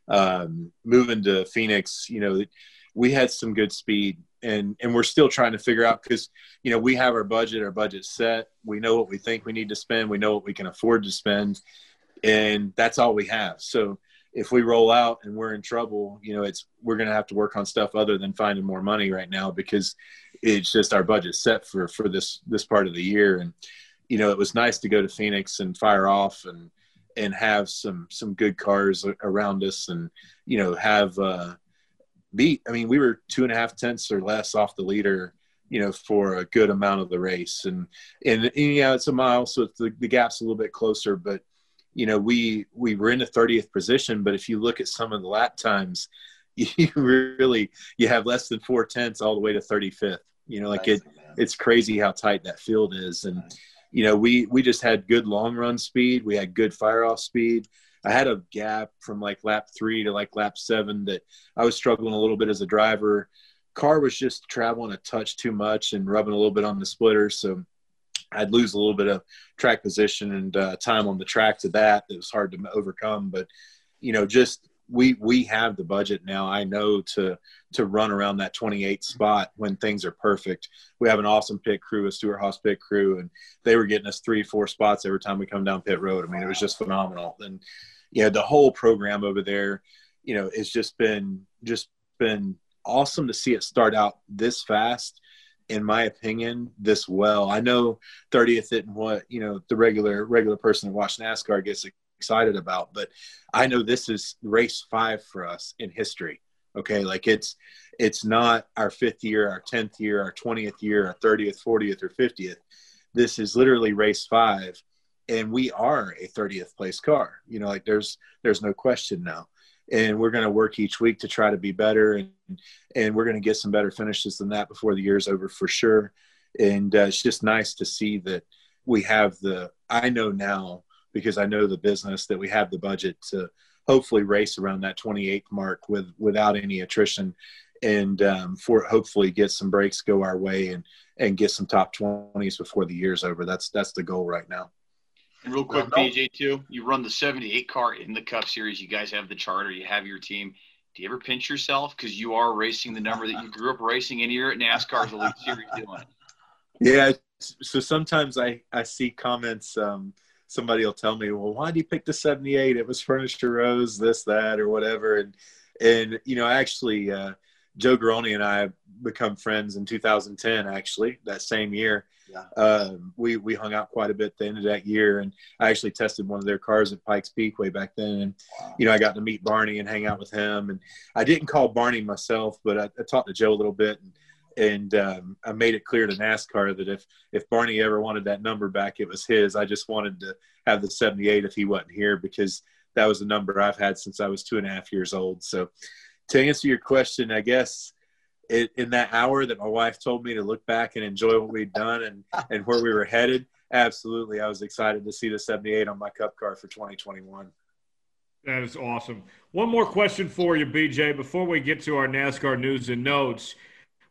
Um, moving to Phoenix, you know we had some good speed and and we're still trying to figure out because you know we have our budget our budget set. We know what we think we need to spend. We know what we can afford to spend. And that's all we have. So if we roll out and we're in trouble you know it's we're going to have to work on stuff other than finding more money right now because it's just our budget set for for this this part of the year. And you know it was nice to go to phoenix and fire off and and have some some good cars around us and you know have uh beat. I mean, we were two and a half tenths or less off the leader, you know, for a good amount of the race. And and, and yeah, it's a mile, so the, the gap's a little bit closer. But you know, we we were in the 30th position. But if you look at some of the lap times, you really you have less than four tenths all the way to 35th. You know, like nice, it man. it's crazy how tight that field is. And you know, we we just had good long run speed. We had good fire off speed I had a gap from like lap three to like lap seven that I was struggling a little bit as a driver. Car was just traveling a touch too much and rubbing a little bit on the splitter. So I'd lose a little bit of track position and uh, time on the track to that. It was hard to overcome, but you know, just we we have the budget now. I know to to run around that 28 spot when things are perfect. We have an awesome pit crew, a Stewart-Haas pit crew, and they were getting us three, four spots every time we come down pit road. I mean, it was just phenomenal. And you know the whole program over there you know it's just been just been awesome to see it start out this fast in my opinion this well i know 30th isn't what you know the regular regular person that watch nascar gets excited about but i know this is race five for us in history okay? Like it's it's not our fifth year our 10th year our 20th year our 30th 40th or 50th this is literally race five and we are a 30th place car. You know like there's there's no question now. And we're going to work each week to try to be better and and we're going to get some better finishes than that before the year's over for sure. And uh, it's just nice to see that we have the i know now because i know the business that we have the budget to hopefully race around that 28th mark with without any attrition and um, for hopefully get some breaks go our way and and get some top 20s before the year's over that's that's the goal right now and real quick, BJ, too, you run the 78 car in the Cup Series. You guys have the charter, you have your team. Do you ever pinch yourself because you are racing the number that you grew up racing and you're at NASCAR's Elite Series doing it? Yeah, so sometimes I I see comments. Um, somebody will tell me, well, why did you pick the 78? It was Furniture Row's, this, that, or whatever. And, and, you know, actually, uh, Joe Garone and I become friends in 2010, actually, that same year. Yeah. Um, we, we hung out quite a bit at the end of that year. And I actually tested one of their cars at Pikes Peak way back then. And, wow. you know, I got to meet Barney and hang out with him. And I didn't call Barney myself, but I, I talked to Joe a little bit. And, and um, I made it clear to NASCAR that if if Barney ever wanted that number back, it was his. I just wanted to have the 78 if he wasn't here because that was a number I've had since I was two and a half years old. So, to answer your question, I guess it, in that hour that my wife told me to look back and enjoy what we'd done and and where we were headed, absolutely, I was excited to see the 78 on my Cup car for 2021. That is awesome. One more question for you, BJ, before we get to our NASCAR news and notes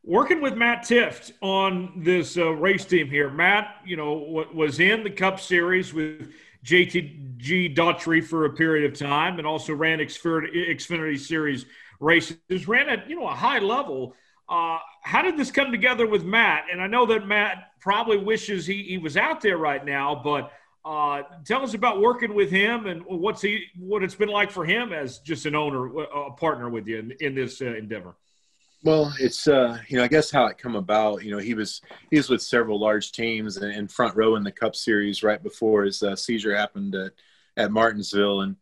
working with Matt Tifft on this uh, race team here. Matt, you know, w- was in the Cup Series with JTG Daugherty for a period of time, and also ran Xfinity, Xfinity Series races. Ran at you know a high level. Uh, how did this come together with Matt? And I know that Matt probably wishes he, he was out there right now, but uh, tell us about working with him and what's he what it's been like for him as just an owner, a partner with you in, in this uh, endeavor. Well, it's uh, you know, I guess how it come about. You know, he was he was with several large teams and in front row in the Cup Series right before his uh, seizure happened at at Martinsville, and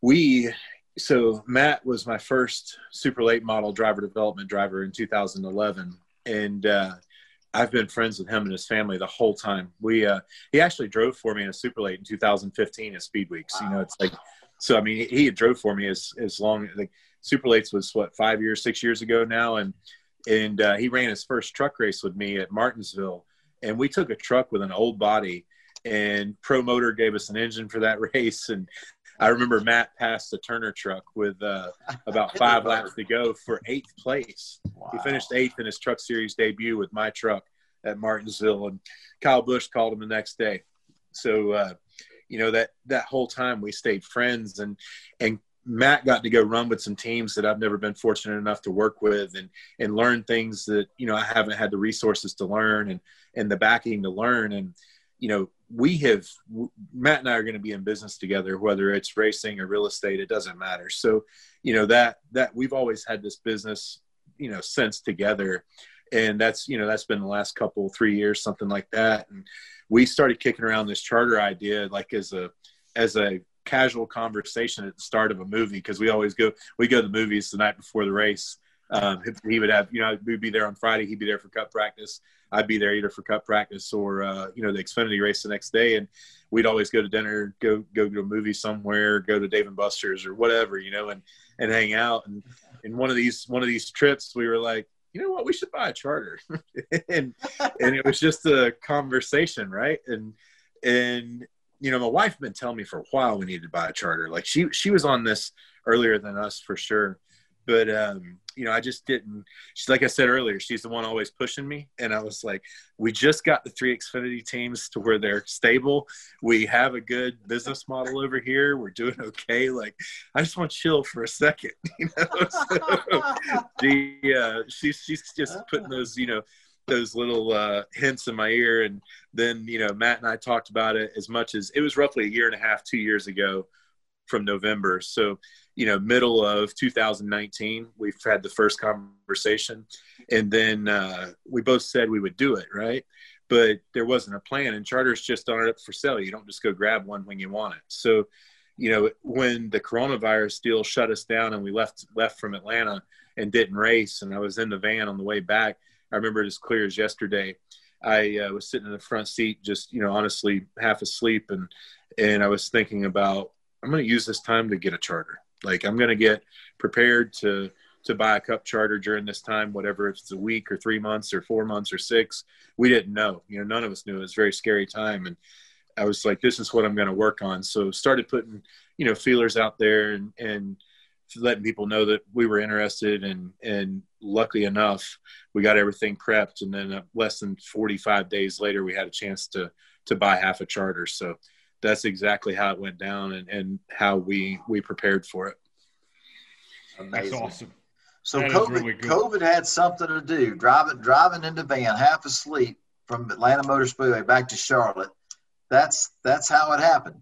we. So Matt was my first super late model driver development driver in 2011, and uh, I've been friends with him and his family the whole time. We uh, he actually drove for me in a super late in 2015 at Speed Weeks. Wow. You know, it's like so. I mean, he, he drove for me as as long like Super Lates was what five years, six years ago now, and and uh, he ran his first truck race with me at Martinsville, and we took a truck with an old body, and Pro Motor gave us an engine for that race, and I remember Matt passed the Turner truck with uh, about five laps to go for eighth place. Wow. He finished eighth in his Truck Series debut with my truck at Martinsville, and Kyle Busch called him the next day. So, uh, you know that that whole time we stayed friends, and and Matt got to go run with some teams that I've never been fortunate enough to work with and and learn things that you know I haven't had the resources to learn and and the backing to learn. And you know we have Matt and I are going to be in business together whether it's racing or real estate it doesn't matter. So you know that that we've always had this business you know sense together. And that's you know that's been the last couple three years something like that. And we started kicking around this charter idea like as a as a casual conversation at the start of a movie because we always go we go to the movies the night before the race. Um, he would have you know we'd be there on Friday. He'd be there for cup practice. I'd be there either for cup practice or uh, you know the Xfinity race the next day, and we'd always go to dinner, go go to a movie somewhere, go to Dave and Buster's or whatever, you know, and and hang out. And in one of these one of these trips, we were like, you know what, we should buy a charter, and and it was just a conversation, right? And and you know, my wife had been telling me for a while we needed to buy a charter. Like she she was on this earlier than us for sure. But um, you know, I just didn't she's like I said earlier, she's the one always pushing me. And I was like, we just got the three Xfinity teams to where they're stable. We have a good business model over here. We're doing okay. Like I just want to chill for a second, you know. So she uh she's she's just putting those, you know, those little uh, hints in my ear. And then, you know, Matt and I talked about it as much as it was roughly a year and a half, two years ago from November. So, you know, middle of 2019, we've had the first conversation. And then uh, we both said we would do it, right? But there wasn't a plan. And charters just aren't up for sale. You don't just go grab one when you want it. So, you know, when the coronavirus deal shut us down and we left left from Atlanta and didn't race, and I was in the van on the way back, I remember it as clear as yesterday. I uh, was sitting in the front seat, just you know, honestly, half asleep, and and I was thinking about I'm going to use this time to get a charter. Like I'm going to get prepared to to buy a cup charter during this time, whatever if it's a week or three months or four months or six. We didn't know. You know, none of us knew. It was a very scary time, and I was like, this is what I'm going to work on. So started putting you know feelers out there and and letting people know that we were interested and and luckily enough we got everything prepped and then uh, less than 45 days later we had a chance to to buy half a charter so that's exactly how it went down and, and how we we prepared for it Amazing. that's awesome so that COVID, really COVID had something to do driving driving in the van half asleep from Atlanta Motor Speedway back to Charlotte. That's that's how it happened.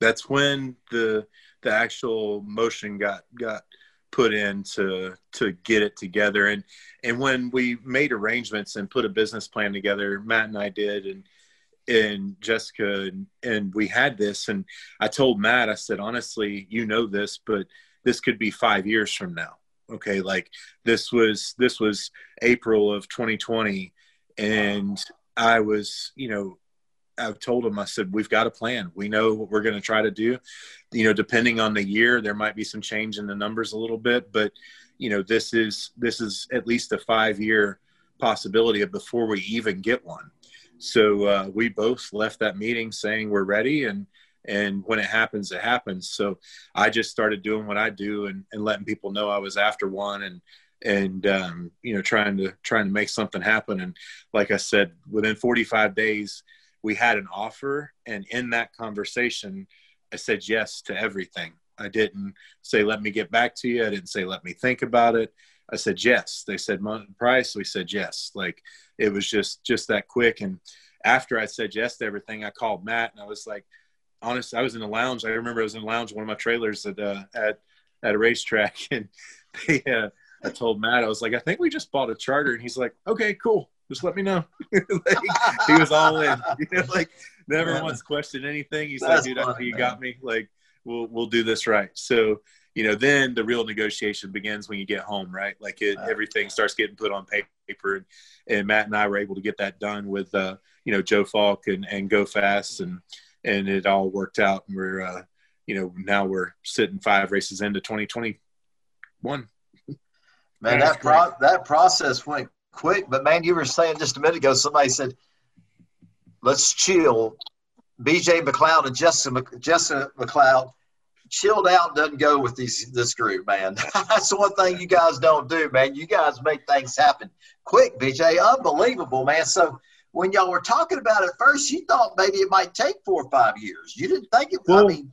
That's when the the actual motion got got put in to to get it together. And and when we made arrangements and put a business plan together matt and i did and and jessica and, and we had this. And i told matt i said honestly you know this but this could be five years from now. Okay like this was this was april of 2020 and i was you know I've told them, I said, we've got a plan. We know what we're going to try to do. You know, depending on the year, there might be some change in the numbers a little bit, but you know, this is this is at least a five year possibility of before we even get one. So uh, we both left that meeting saying we're ready, and and when it happens, it happens. So I just started doing what I do and, and letting people know I was after one, and and um, you know trying to trying to make something happen. And like I said, within 45 days we had an offer and in that conversation i said yes to everything. I didn't say let me get back to you. I didn't say let me think about it. I said yes. They said price we said yes. Like it was just just that quick. And after i said yes to everything i called matt and i was like honest i was in the lounge. I remember i was in the lounge one of my trailers at uh, at at a racetrack and they uh, i told matt i was like i think we just bought a charter. And he's like okay cool just let me know. like, he was all in. You know, like never yeah. once questioned anything. He's That's like, dude, funny, you man. got me. Like, we'll we'll do this right. So, you know, then the real negotiation begins when you get home, right? Like it, right. everything starts getting put on paper, and, and, Matt and I were able to get that done with, uh, you know, Joe Falk and and Go Fas, and and it all worked out, and we're, uh, you know, now we're sitting five races into 2021. Man, that pro- that process went quick. But man, you were saying just a minute ago, somebody said, let's chill. BJ McLeod and Jessica, Jessica McLeod chilled out doesn't go with these this group, man. That's the one thing you guys don't do, man. You guys make things happen quick, BJ. Unbelievable, man. So when y'all were talking about it first, you thought maybe it might take four or five years. You didn't think it. Well, I mean,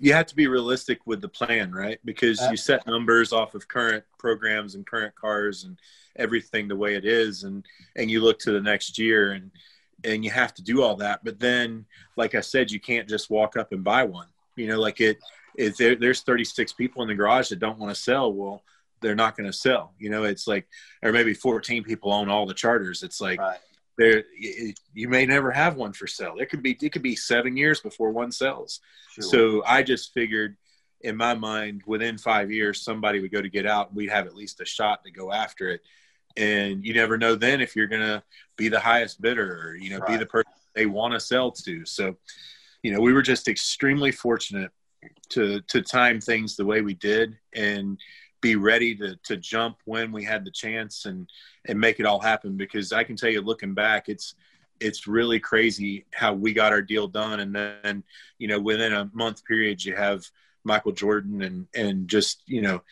you have to be realistic with the plan, right? Because you uh, set numbers off of current programs and current cars and everything the way it is, and and you look to the next year and and you have to do all that. But then, like I said, you can't just walk up and buy one. You know, like it is there, there's 36 people in the garage that don't want to sell. Well, they're not going to sell. You know, it's like, or maybe 14 people own all the charters. It's like. Right there you may never have one for sale. It could be it could be seven years before one sells. Sure. So I just figured in my mind within five years somebody would go to get out and we'd have at least a shot to go after it. And you never know then if you're gonna be the highest bidder or you know right. be the person they want to sell to. So, you know, we were just extremely fortunate to to time things the way we did and be ready to to jump when we had the chance and and make it all happen because I can tell you looking back it's it's really crazy how we got our deal done and then you know within a month period you have Michael Jordan and and just you know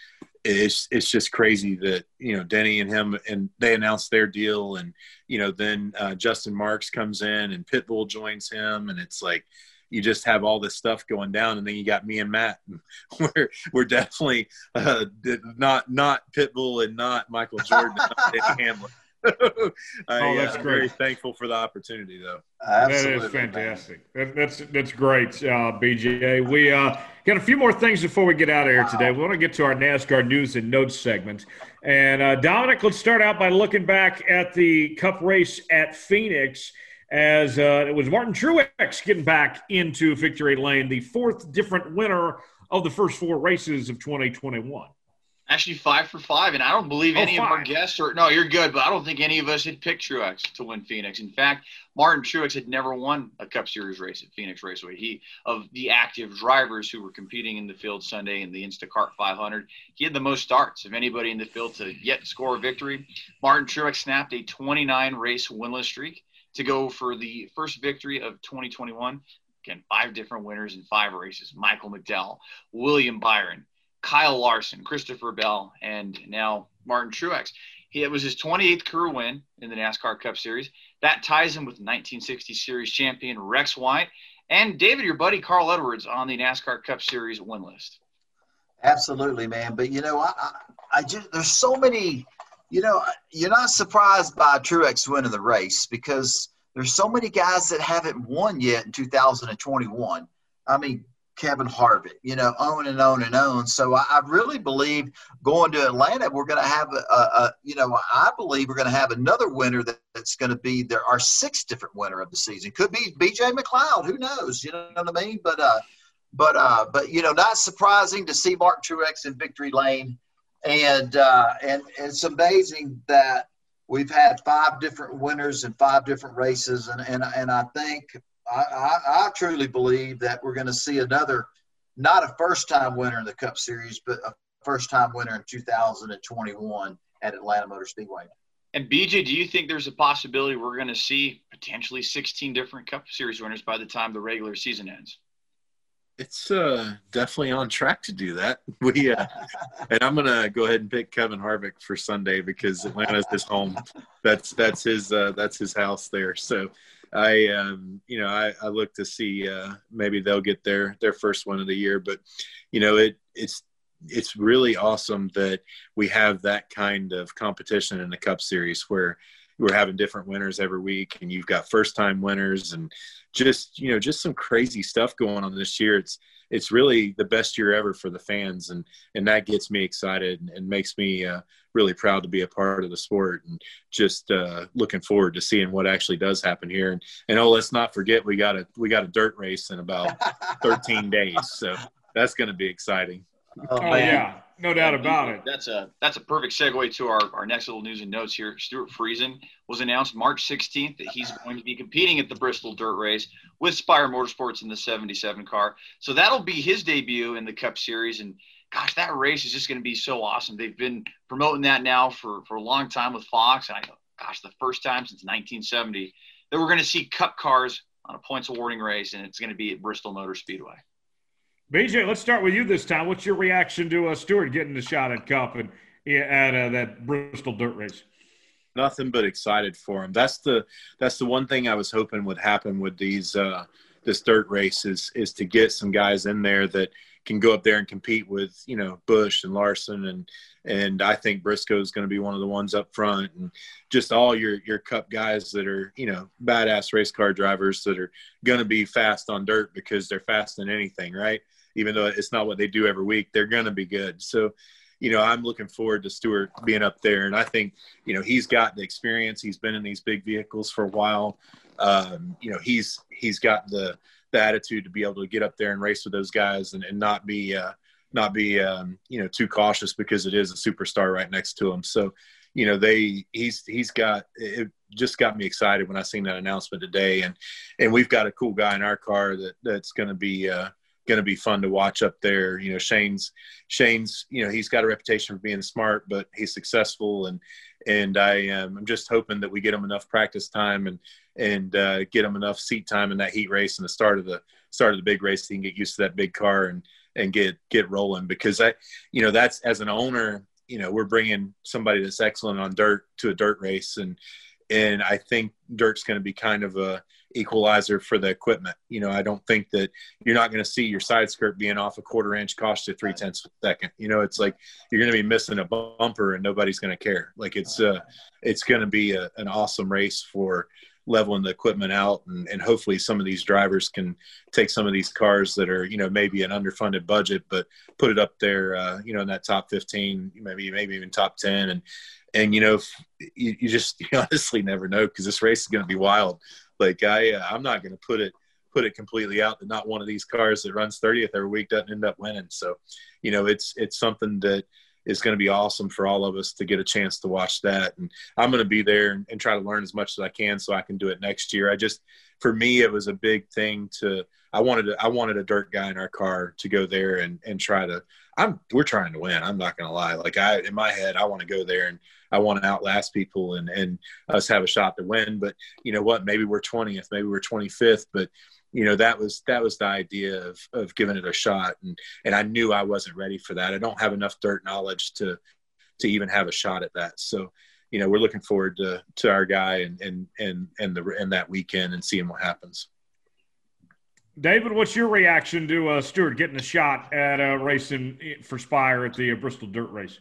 it's it's just crazy that you know Denny and him and they announced their deal and you know then uh, Justin Marks comes in and Pitbull joins him and it's like you just have all this stuff going down, and then you got me and Matt. and we're we're definitely uh, not not Pitbull and not Michael Jordan, not Hamlin. I, oh, that's great. very thankful for the opportunity, though. Absolutely, that is fantastic. That, that's that's great, uh, BJ. We uh, got a few more things before we get out of here wow. today. We want to get to our NASCAR news and notes segment. And uh, Dominic, let's start out by looking back at the Cup race at Phoenix as uh, it was Martin Truex getting back into victory lane, the fourth different winner of the first four races of 2021. Actually, five for five, and I don't believe oh, any five. of our guests are. No, you're good, but I don't think any of us had picked Truex to win Phoenix. In fact, Martin Truex had never won a Cup Series race at Phoenix Raceway. He, of the active drivers who were competing in the field Sunday in the Instacart 500, he had the most starts of anybody in the field to yet score a victory. Martin Truex snapped a 29 race winless streak to go for the first victory of 2021. Again, five different winners in five races Michael McDowell, William Byron, Kyle Larson, Christopher Bell, and now Martin Truex. He, it was his 28th career win in the NASCAR Cup Series. That ties him with 1960 Series champion Rex White and David, your buddy Carl Edwards, on the NASCAR Cup Series win list. Absolutely, man. But you know, I, I, I just there's so many you know, you're not surprised by Truex winning the race because there's so many guys that haven't won yet in 2021. I mean, Kevin Harvick, you know, on and on and on. So I, I really believe going to Atlanta, we're going to have a, a, you know, I believe we're going to have another winner that, that's going to be there. Our sixth different winner of the season could be B.J. McLeod. Who knows? You know what I mean? But uh, but uh, but you know, not surprising to see Mark Truex in victory lane, and uh, and, and it's amazing that we've had five different winners in five different races, and and and I think I, I, I truly believe that we're going to see another, not a first time winner in the Cup Series, but a first time winner in 2021 at Atlanta Motor Speedway. And BJ, do you think there's a possibility we're going to see potentially 16 different Cup Series winners by the time the regular season ends? It's uh, definitely on track to do that. We uh, and I'm gonna go ahead and pick Kevin Harvick for Sunday because Atlanta's his home. That's that's his uh, that's his house there. So I, um, you know, I, I look to see uh, maybe they'll get their their first one of the year. But you know, it it's it's really awesome that we have that kind of competition in the Cup Series where we're having different winners every week, and you've got first time winners, and just you know, just some crazy stuff going on this year. It's it's really the best year ever for the fans, and and that gets me excited and, and makes me uh, really proud to be a part of the sport, and just uh, looking forward to seeing what actually does happen here. And and oh, let's not forget we got a we got a dirt race in about 13 days, so that's going to be exciting. Oh, oh yeah, no doubt about it. That's a that's a perfect segue to our, our next little news and notes here. Stewart Friesen was announced March 16th that he's going to be competing at the Bristol Dirt Race with Spire Motorsports in the 77 car. So that'll be his debut in the Cup Series. And gosh, that race is just going to be so awesome. They've been promoting that now for, for a long time with Fox. And I gosh, the first time since 1970 that we're going to see Cup cars on a points awarding race, and it's going to be at Bristol Motor Speedway. BJ, let's start with you this time. What's your reaction to uh, Stewart getting the shot at Cup and at uh, that Bristol Dirt Race? Nothing but excited for him. That's the that's the one thing I was hoping would happen with these uh, this dirt race is is to get some guys in there that can go up there and compete with you know Busch and Larson and and I think Briscoe is going to be one of the ones up front and just all your your cup guys that are you know badass race car drivers that are going to be fast on dirt because they're fast in anything right even though it's not what they do every week, they're going to be good. So, you know, I'm looking forward to Stewart being up there. And I think, you know, he's got the experience. He's been in these big vehicles for a while. Um, you know, he's, he's got the, the attitude to be able to get up there and race with those guys and, and not be, uh, not be, um, you know, too cautious because it is a superstar right next to him. So, you know, they, he's, he's got, it just got me excited when I seen that announcement today. And, and we've got a cool guy in our car that, that's going to be, uh, going to be fun to watch up there. You know, Shane's Shane's you know he's got a reputation for being smart, but he's successful, and and I am I'm just hoping that we get him enough practice time and and uh, get him enough seat time in that heat race and the start of the start of the big race. So he can get used to that big car and and get get rolling because I you know that's as an owner you know we're bringing somebody that's excellent on dirt to a dirt race and and I think dirt's going to be kind of a equalizer for the equipment. You know, I don't think that you're not going to see your side skirt being off a quarter inch cost you three tenths of a second. You know, it's like you're going to be missing a bumper and nobody's going to care. Like it's uh, it's going to be a, an awesome race for leveling the equipment out and, and hopefully some of these drivers can take some of these cars that are you know maybe an underfunded budget but put it up there uh, you know in that top 15 maybe maybe even top 10 and and you know you, you just you honestly never know because this race is going to be wild like I, uh, I'm not going to put it put it completely out that not one of these cars that runs 30th every week doesn't end up winning. So, you know, it's it's something that is going to be awesome for all of us to get a chance to watch that. And I'm going to be there and, and, try to learn as much as I can so I can do it next year. I just, for me, it was a big thing to, I wanted to, I wanted a dirt guy in our car to go there and, and try to, I'm, we're trying to win. I'm not going to lie. Like I, in my head, I want to go there and I want to outlast people and, and us have a shot to win. But you know what? Maybe we're 20th, maybe we're 25th, but you know that was that was the idea of of giving it a shot and and I knew I wasn't ready for that. I don't have enough dirt knowledge to to even have a shot at that. So you know we're looking forward to to our guy and and and and the and that weekend and seeing what happens. David, what's your reaction to uh, Stewart getting a shot at uh, racing for Spire at the uh, Bristol Dirt Race?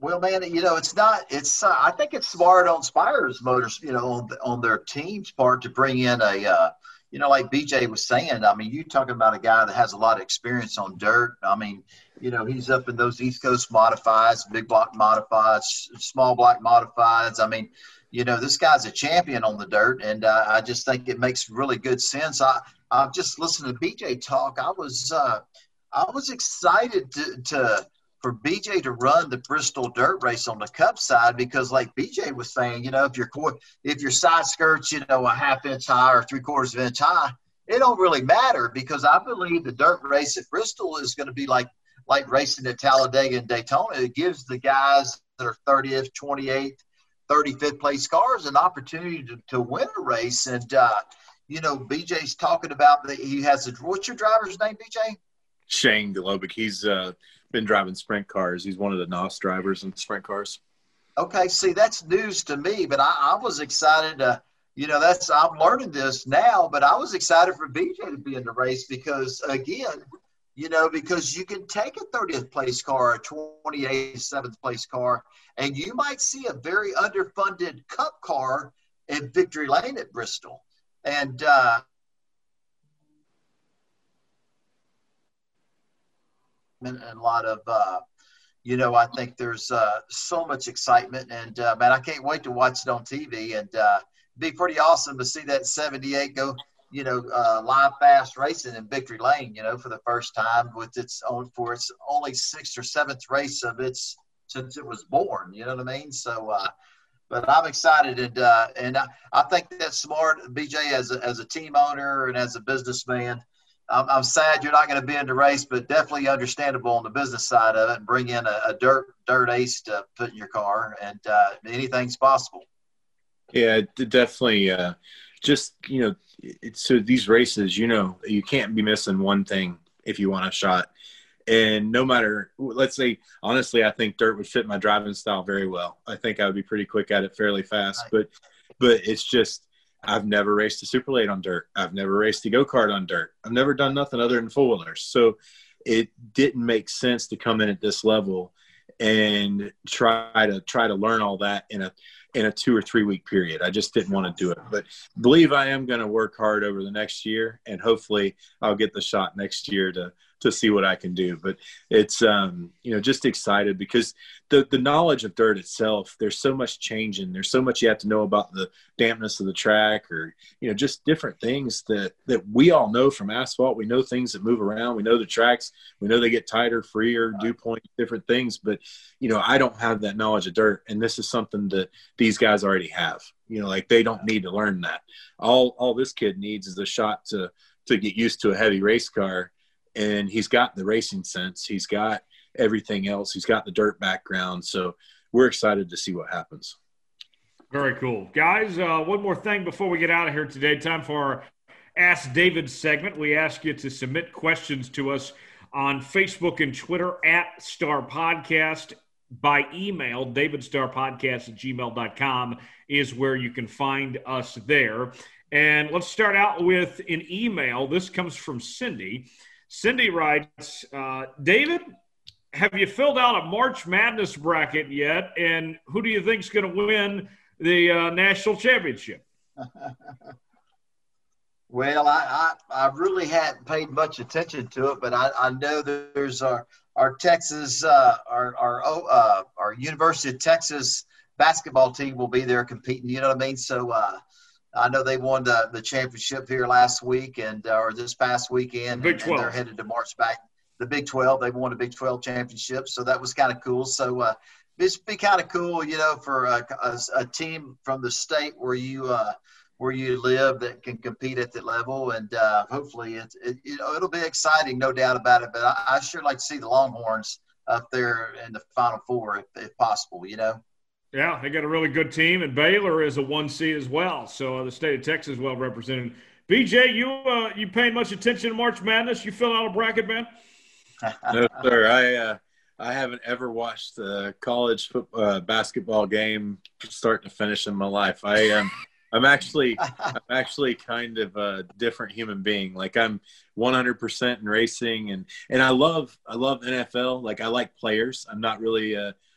Well, man, you know, it's not. It's. Uh, I think it's smart on Spire's Motors, you know, on, on their team's part to bring in a, uh, you know, like BJ was saying. I mean, you talking about a guy that has a lot of experience on dirt. I mean, you know, he's up in those East Coast modifieds, big block modifieds, small block modifieds. I mean, you know, this guy's a champion on the dirt, and uh, I just think it makes really good sense. I I've just listened to BJ talk. I was uh, I was excited to, to for BJ to run the Bristol dirt race on the cup side because like BJ was saying, you know, if your if your side skirts, you know, a half inch high or three quarters of an inch high, it don't really matter because I believe the dirt race at Bristol is going to be like like racing at Talladega and Daytona. It gives the guys that are 30th, 28th, 35th place cars an opportunity to, to win a race. And uh, you know, BJ's talking about that he has a what's your driver's name, BJ? Shane Golobic. He's uh, been driving sprint cars. He's one of the NOS drivers in sprint cars. Okay, see, that's news to me, but I, I was excited to, you know, that's I'm learning this now, but I was excited for BJ to be in the race because again, you know, because you can take a 30th place car, a 28th, 7th place car, and you might see a very underfunded cup car in victory lane at Bristol. And uh, and a lot of uh, you know i think there's uh, so much excitement and uh, man i can't wait to watch it on tv and uh, be pretty awesome to see that 78 go you know uh, live fast racing in victory lane you know for the first time with its own for its only sixth or seventh race of its since it was born you know what i mean so uh, but I'm excited, and uh, and I, I think that's smart, BJ, as a, as a team owner and as a businessman. I'm, I'm sad you're not going to be in the race, but definitely understandable on the business side of it. And bring in a, a dirt dirt ace to put in your car, and uh, anything's possible. Yeah, definitely. Uh, just you know, it's, so these races, you know, you can't be missing one thing if you want a shot. And no matter, let's say, honestly, I think dirt would fit my driving style very well. I think I would be pretty quick at it fairly fast, right. but but it's just I've never raced a super late on dirt. I've never raced a go kart on dirt. I've never done nothing other than four wheelers. So it didn't make sense to come in at this level and try to try to learn all that in a in a two or three week period. I just didn't want to do it. But believe I am going to work hard over the next year, and hopefully I'll get the shot next year to to see what I can do. But it's um, you know just excited because the the knowledge of dirt itself. There's so much changing. There's so much you have to know about the dampness of the track, or you know just different things that that we all know from asphalt. We know things that move around. We know the tracks. We know they get tighter, freer, dew point, different things. But you know I don't have that knowledge of dirt, and this is something that these guys already have. You know, like they don't need to learn that. All all this kid needs is a shot to to get used to a heavy race car and he's got the racing sense. He's got everything else. He's got the dirt background. So we're excited to see what happens. Very cool. Guys, uh, one more thing before we get out of here today. Time for our Ask David segment. We ask you to submit questions to us on Facebook and Twitter at Star Podcast. By email, davidstarpodcast at gmail.com is where you can find us there. And let's start out with an email. This comes from Cindy. Cindy writes, uh, David, have you filled out a March Madness bracket yet? And who do you think is going to win the uh, national championship? well, I, I, I, really hadn't paid much attention to it, but I, I know there's our, our Texas, uh, our, our, uh, our University of Texas basketball team will be there competing. You know what I mean? So, uh, I know they won the, the championship here last week and uh, or this past weekend. Big 12. And they're headed to March back the Big 12. They won a Big 12 championship, so that was kind of cool. So uh, it's be kind of cool, you know, for a, a, a, team from the state where you uh, where you live that can compete at that level, and uh, hopefully it, it you know it'll be exciting, no doubt about it. But I, I sure like to see the Longhorns up there in the Final Four if, if possible, you know. Yeah, they got a really good team, and Baylor is a one C as well. So uh, the state of Texas is well represented. BJ, you uh, you paying much attention to March Madness? You fill out a bracket, man? no, sir. I uh, I haven't ever watched a college football, uh, basketball game start to finish in my life. I am. Um, I'm actually I'm actually kind of a different human being. Like I'm 100% in racing and and I love I love NFL. Like I like players. I'm not really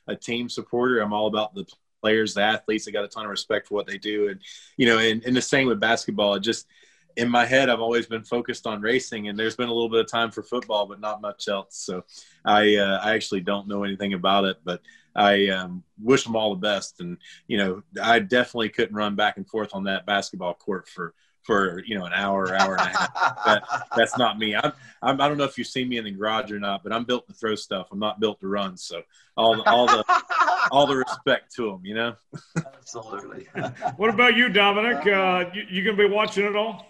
a team supporter. I'm all about the players, the athletes. I got a ton of respect for what they do, and you know, and, and the same with basketball. It just in my head, I've always been focused on racing, and there's been a little bit of time for football, but not much else. So I uh, I actually don't know anything about it, but I um, wish them all the best. And you know, I definitely couldn't run back and forth on that basketball court for for you know an hour, hour and a half. that, that's not me. I'm, I'm I don't know if you've seen me in the garage or not, but I'm built to throw stuff. I'm not built to run. So all the, all the all the respect to them, you know. Absolutely. what about you, Dominic? Uh, you, you gonna be watching it all?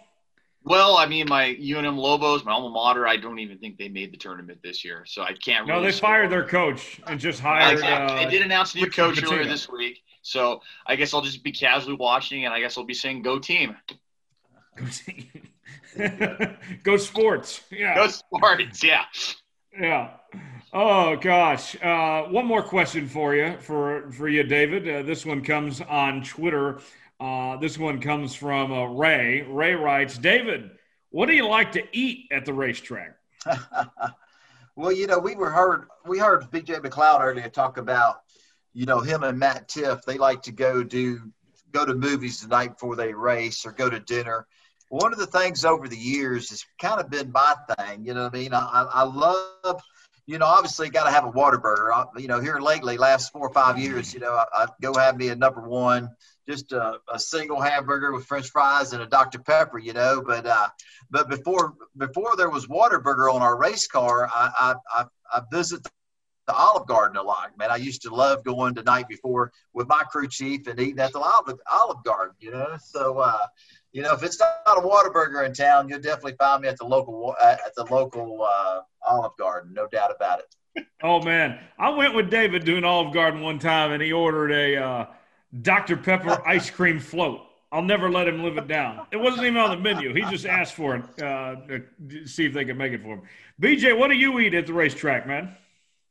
Well, I mean, my UNM Lobos, my alma mater, I don't even think they made the tournament this year, so I can't. No, really they fired their coach and just hired. Uh, they did announce a new coach earlier this week, so I guess I'll just be casually watching, and I guess I'll be saying "Go team." Go team. Go sports. Yeah. Go sports. Yeah. Yeah. Oh gosh. Uh, one more question for you, for for you, David. Uh, this one comes on Twitter. Uh, this one comes from uh, Ray. Ray writes, David, what do you like to eat at the racetrack? well, you know, we were heard we heard BJ McLeod earlier talk about, you know, him and Matt Tifft. They like to go do go to movies the night before they race or go to dinner. One of the things over the years has kind of been my thing. You know what I mean? I, I love you know, obviously got to have a Whataburger. I, you know, here lately, last four or five years, you know, I, I go have me a number one, just a, a, single hamburger with French fries and a Dr Pepper. You know, but uh, but before before there was Whataburger on our race car, I I, I, I visit the Olive Garden a lot. Man, I used to love going the night before with my crew chief and eating at the Olive, Olive Garden. You know, so. Uh, you know, if it's not a Whataburger in town, you'll definitely find me at the local at the local uh, Olive Garden, no doubt about it. Oh man, I went with David doing Olive Garden one time, and he ordered a uh, Dr Pepper ice cream float. I'll never let him live it down. It wasn't even on the menu. He just asked for it uh, to see if they could make it for him. BJ, what do you eat at the racetrack, man?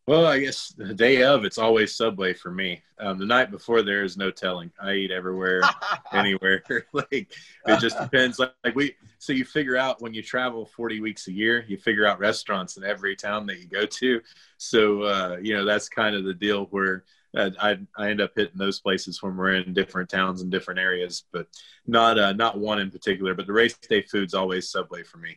Well, I guess the day of, it's always Subway for me. Um, the night before, there is no telling. I eat everywhere, anywhere. like it just depends. Like, like, we, so you figure out when you travel 40 weeks a year, you figure out restaurants in every town that you go to. So uh, you know that's kind of the deal where uh, I I end up hitting those places when we're in different towns and different areas, but not uh, not one in particular. But the race day food's always Subway for me.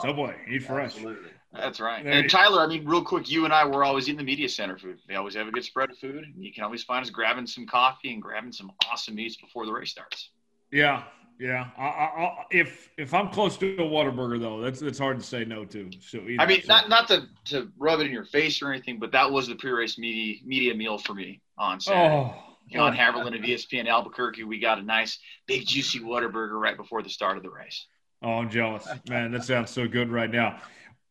Subway, eat fresh. Absolutely. That's right. And Tyler, I mean, real quick, you and I were always in the media center food. They always have a good spread of food. And you can always find us grabbing some coffee and grabbing some awesome meats before the race starts. Yeah, yeah. I, I, if if I'm close to a Whataburger though, that's that's hard to say no to. So either, I mean, so. not not to, to rub it in your face or anything, but that was the pre-race media media meal for me on Saturday. Oh. John Haverland of ESPN Albuquerque, we got a nice big juicy Whataburger right before the start of the race. Oh, I'm jealous, man. That sounds so good right now.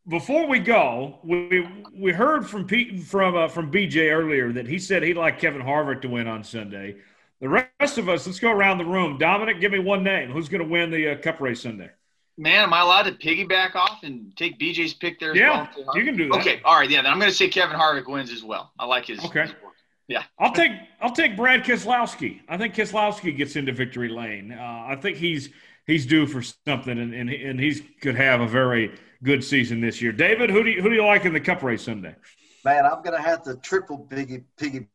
Before we go, we we heard from Pete from uh, from BJ earlier that he said he'd like Kevin Harvick to win on Sunday. The rest of us, let's go around the room. Dominic, give me one name. Who's going to win the uh, Cup race Sunday? Man, am I allowed to piggyback off and take BJ's pick there? yeah, well? you can do that. Okay, all right, yeah. Then I'm going to say Kevin Harvick wins as well. I like his. Okay. His yeah, I'll take I'll take Brad Keselowski. I think Keselowski gets into victory lane. Uh, I think he's he's due for something, and and, and he's could have a very good season this year. David, who do you, who do you like in the Cup race Sunday? Man, I'm going to have to triple piggy piggy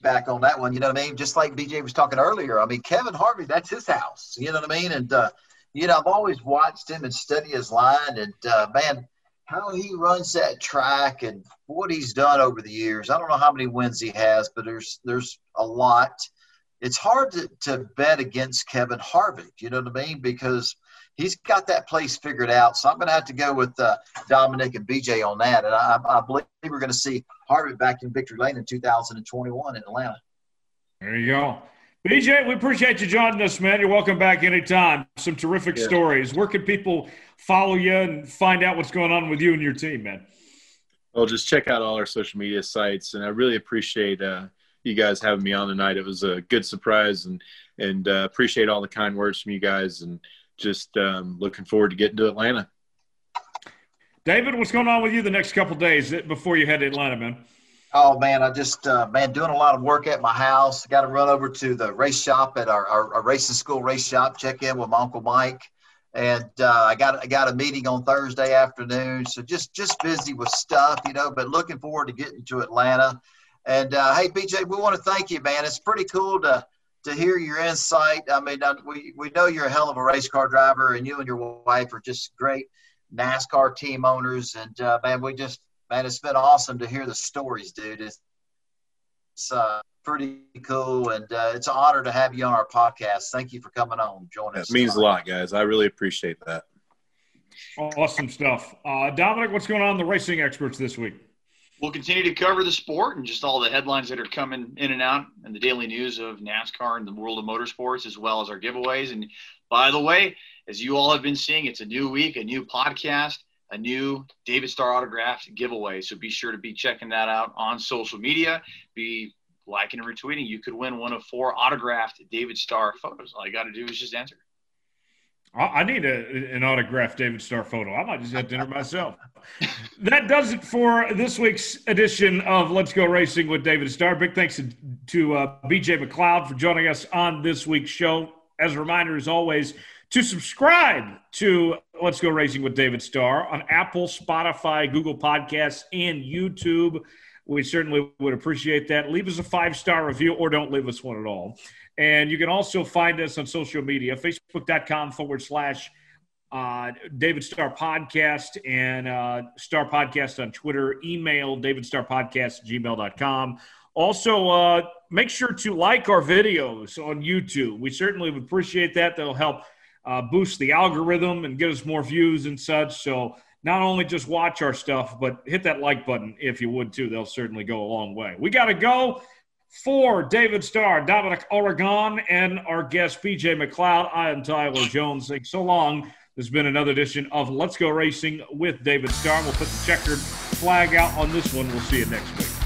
back on that one. You know what I mean? Just like BJ was talking earlier. I mean, Kevin Harvick, that's his house. You know what I mean? And uh, you know, I've always watched him and study his line, and uh, man, how he runs that track and what he's done over the years. I don't know how many wins he has, but there's there's a lot it's hard to, to bet against Kevin Harvick. You know what I mean? Because he's got that place figured out. So I'm going to have to go with uh, Dominic and BJ on that. And I, I believe we're going to see Harvick back in victory lane in 2021 in Atlanta. There you go. BJ, we appreciate you joining us, man. You're welcome back anytime. Some terrific yeah. stories. Where can people follow you and find out what's going on with you and your team, man? Well, just check out all our social media sites, and I really appreciate uh, you guys having me on tonight. It was a good surprise, and and uh, appreciate all the kind words from you guys, and just um, looking forward to getting to Atlanta. David, what's going on with you the next couple days before you head to Atlanta, man? Oh man, I just uh, man doing a lot of work at my house. Got to run over to the race shop at our, our, our, racing school race shop. Check in with my uncle Mike, and uh, I got I got a meeting on Thursday afternoon. So just just busy with stuff, you know. But looking forward to getting to Atlanta And uh, hey, BJ, we want to thank you, man. It's pretty cool to to hear your insight. I mean, uh, we we know you're a hell of a race car driver, and you and your wife are just great NASCAR team owners. And uh, man, we just man, it's been awesome to hear the stories, dude. It's, it's uh, pretty cool, and uh, it's an honor to have you on our podcast. Thank you for coming on, joining us. It means a lot, guys. I really appreciate that. Awesome stuff, uh, Dominic. What's going on in the racing experts this week? We'll continue to cover the sport and just all the headlines that are coming in and out and the daily news of NASCAR and the world of motorsports, as well as our giveaways. And by the way, as you all have been seeing, it's a new week, a new podcast, a new David Starr autographed giveaway. So be sure to be checking that out on social media. Be liking and retweeting. You could win one of four autographed David Starr photos. All you got to do is just enter. I need a, an autographed David Starr photo. I might just have dinner myself. that does it for this week's edition of Let's Go Racing with David Starr. Big thanks to, to uh, BJ McLeod for joining us on this week's show. As a reminder, as always, to subscribe to Let's Go Racing with David Starr on Apple, Spotify, Google Podcasts, and YouTube. We certainly would appreciate that. Leave us a five star review or don't leave us one at all. And you can also find us on social media, facebook.com forward slash uh, David Starr Podcast and uh, Starr Podcast on Twitter. Email David Starr Podcast gmail.com. Also, uh, make sure to like our videos on YouTube. We certainly would appreciate that. That'll help uh, boost the algorithm and get us more views and such. So, not only just watch our stuff, but hit that like button if you would too. They'll certainly go a long way. We got to go for David Starr, Dominic Oregon, and our guest, BJ McLeod. I am Tyler Jones. Thanks so long. This has been another edition of Let's Go Racing with David Starr. We'll put the checkered flag out on this one. We'll see you next week.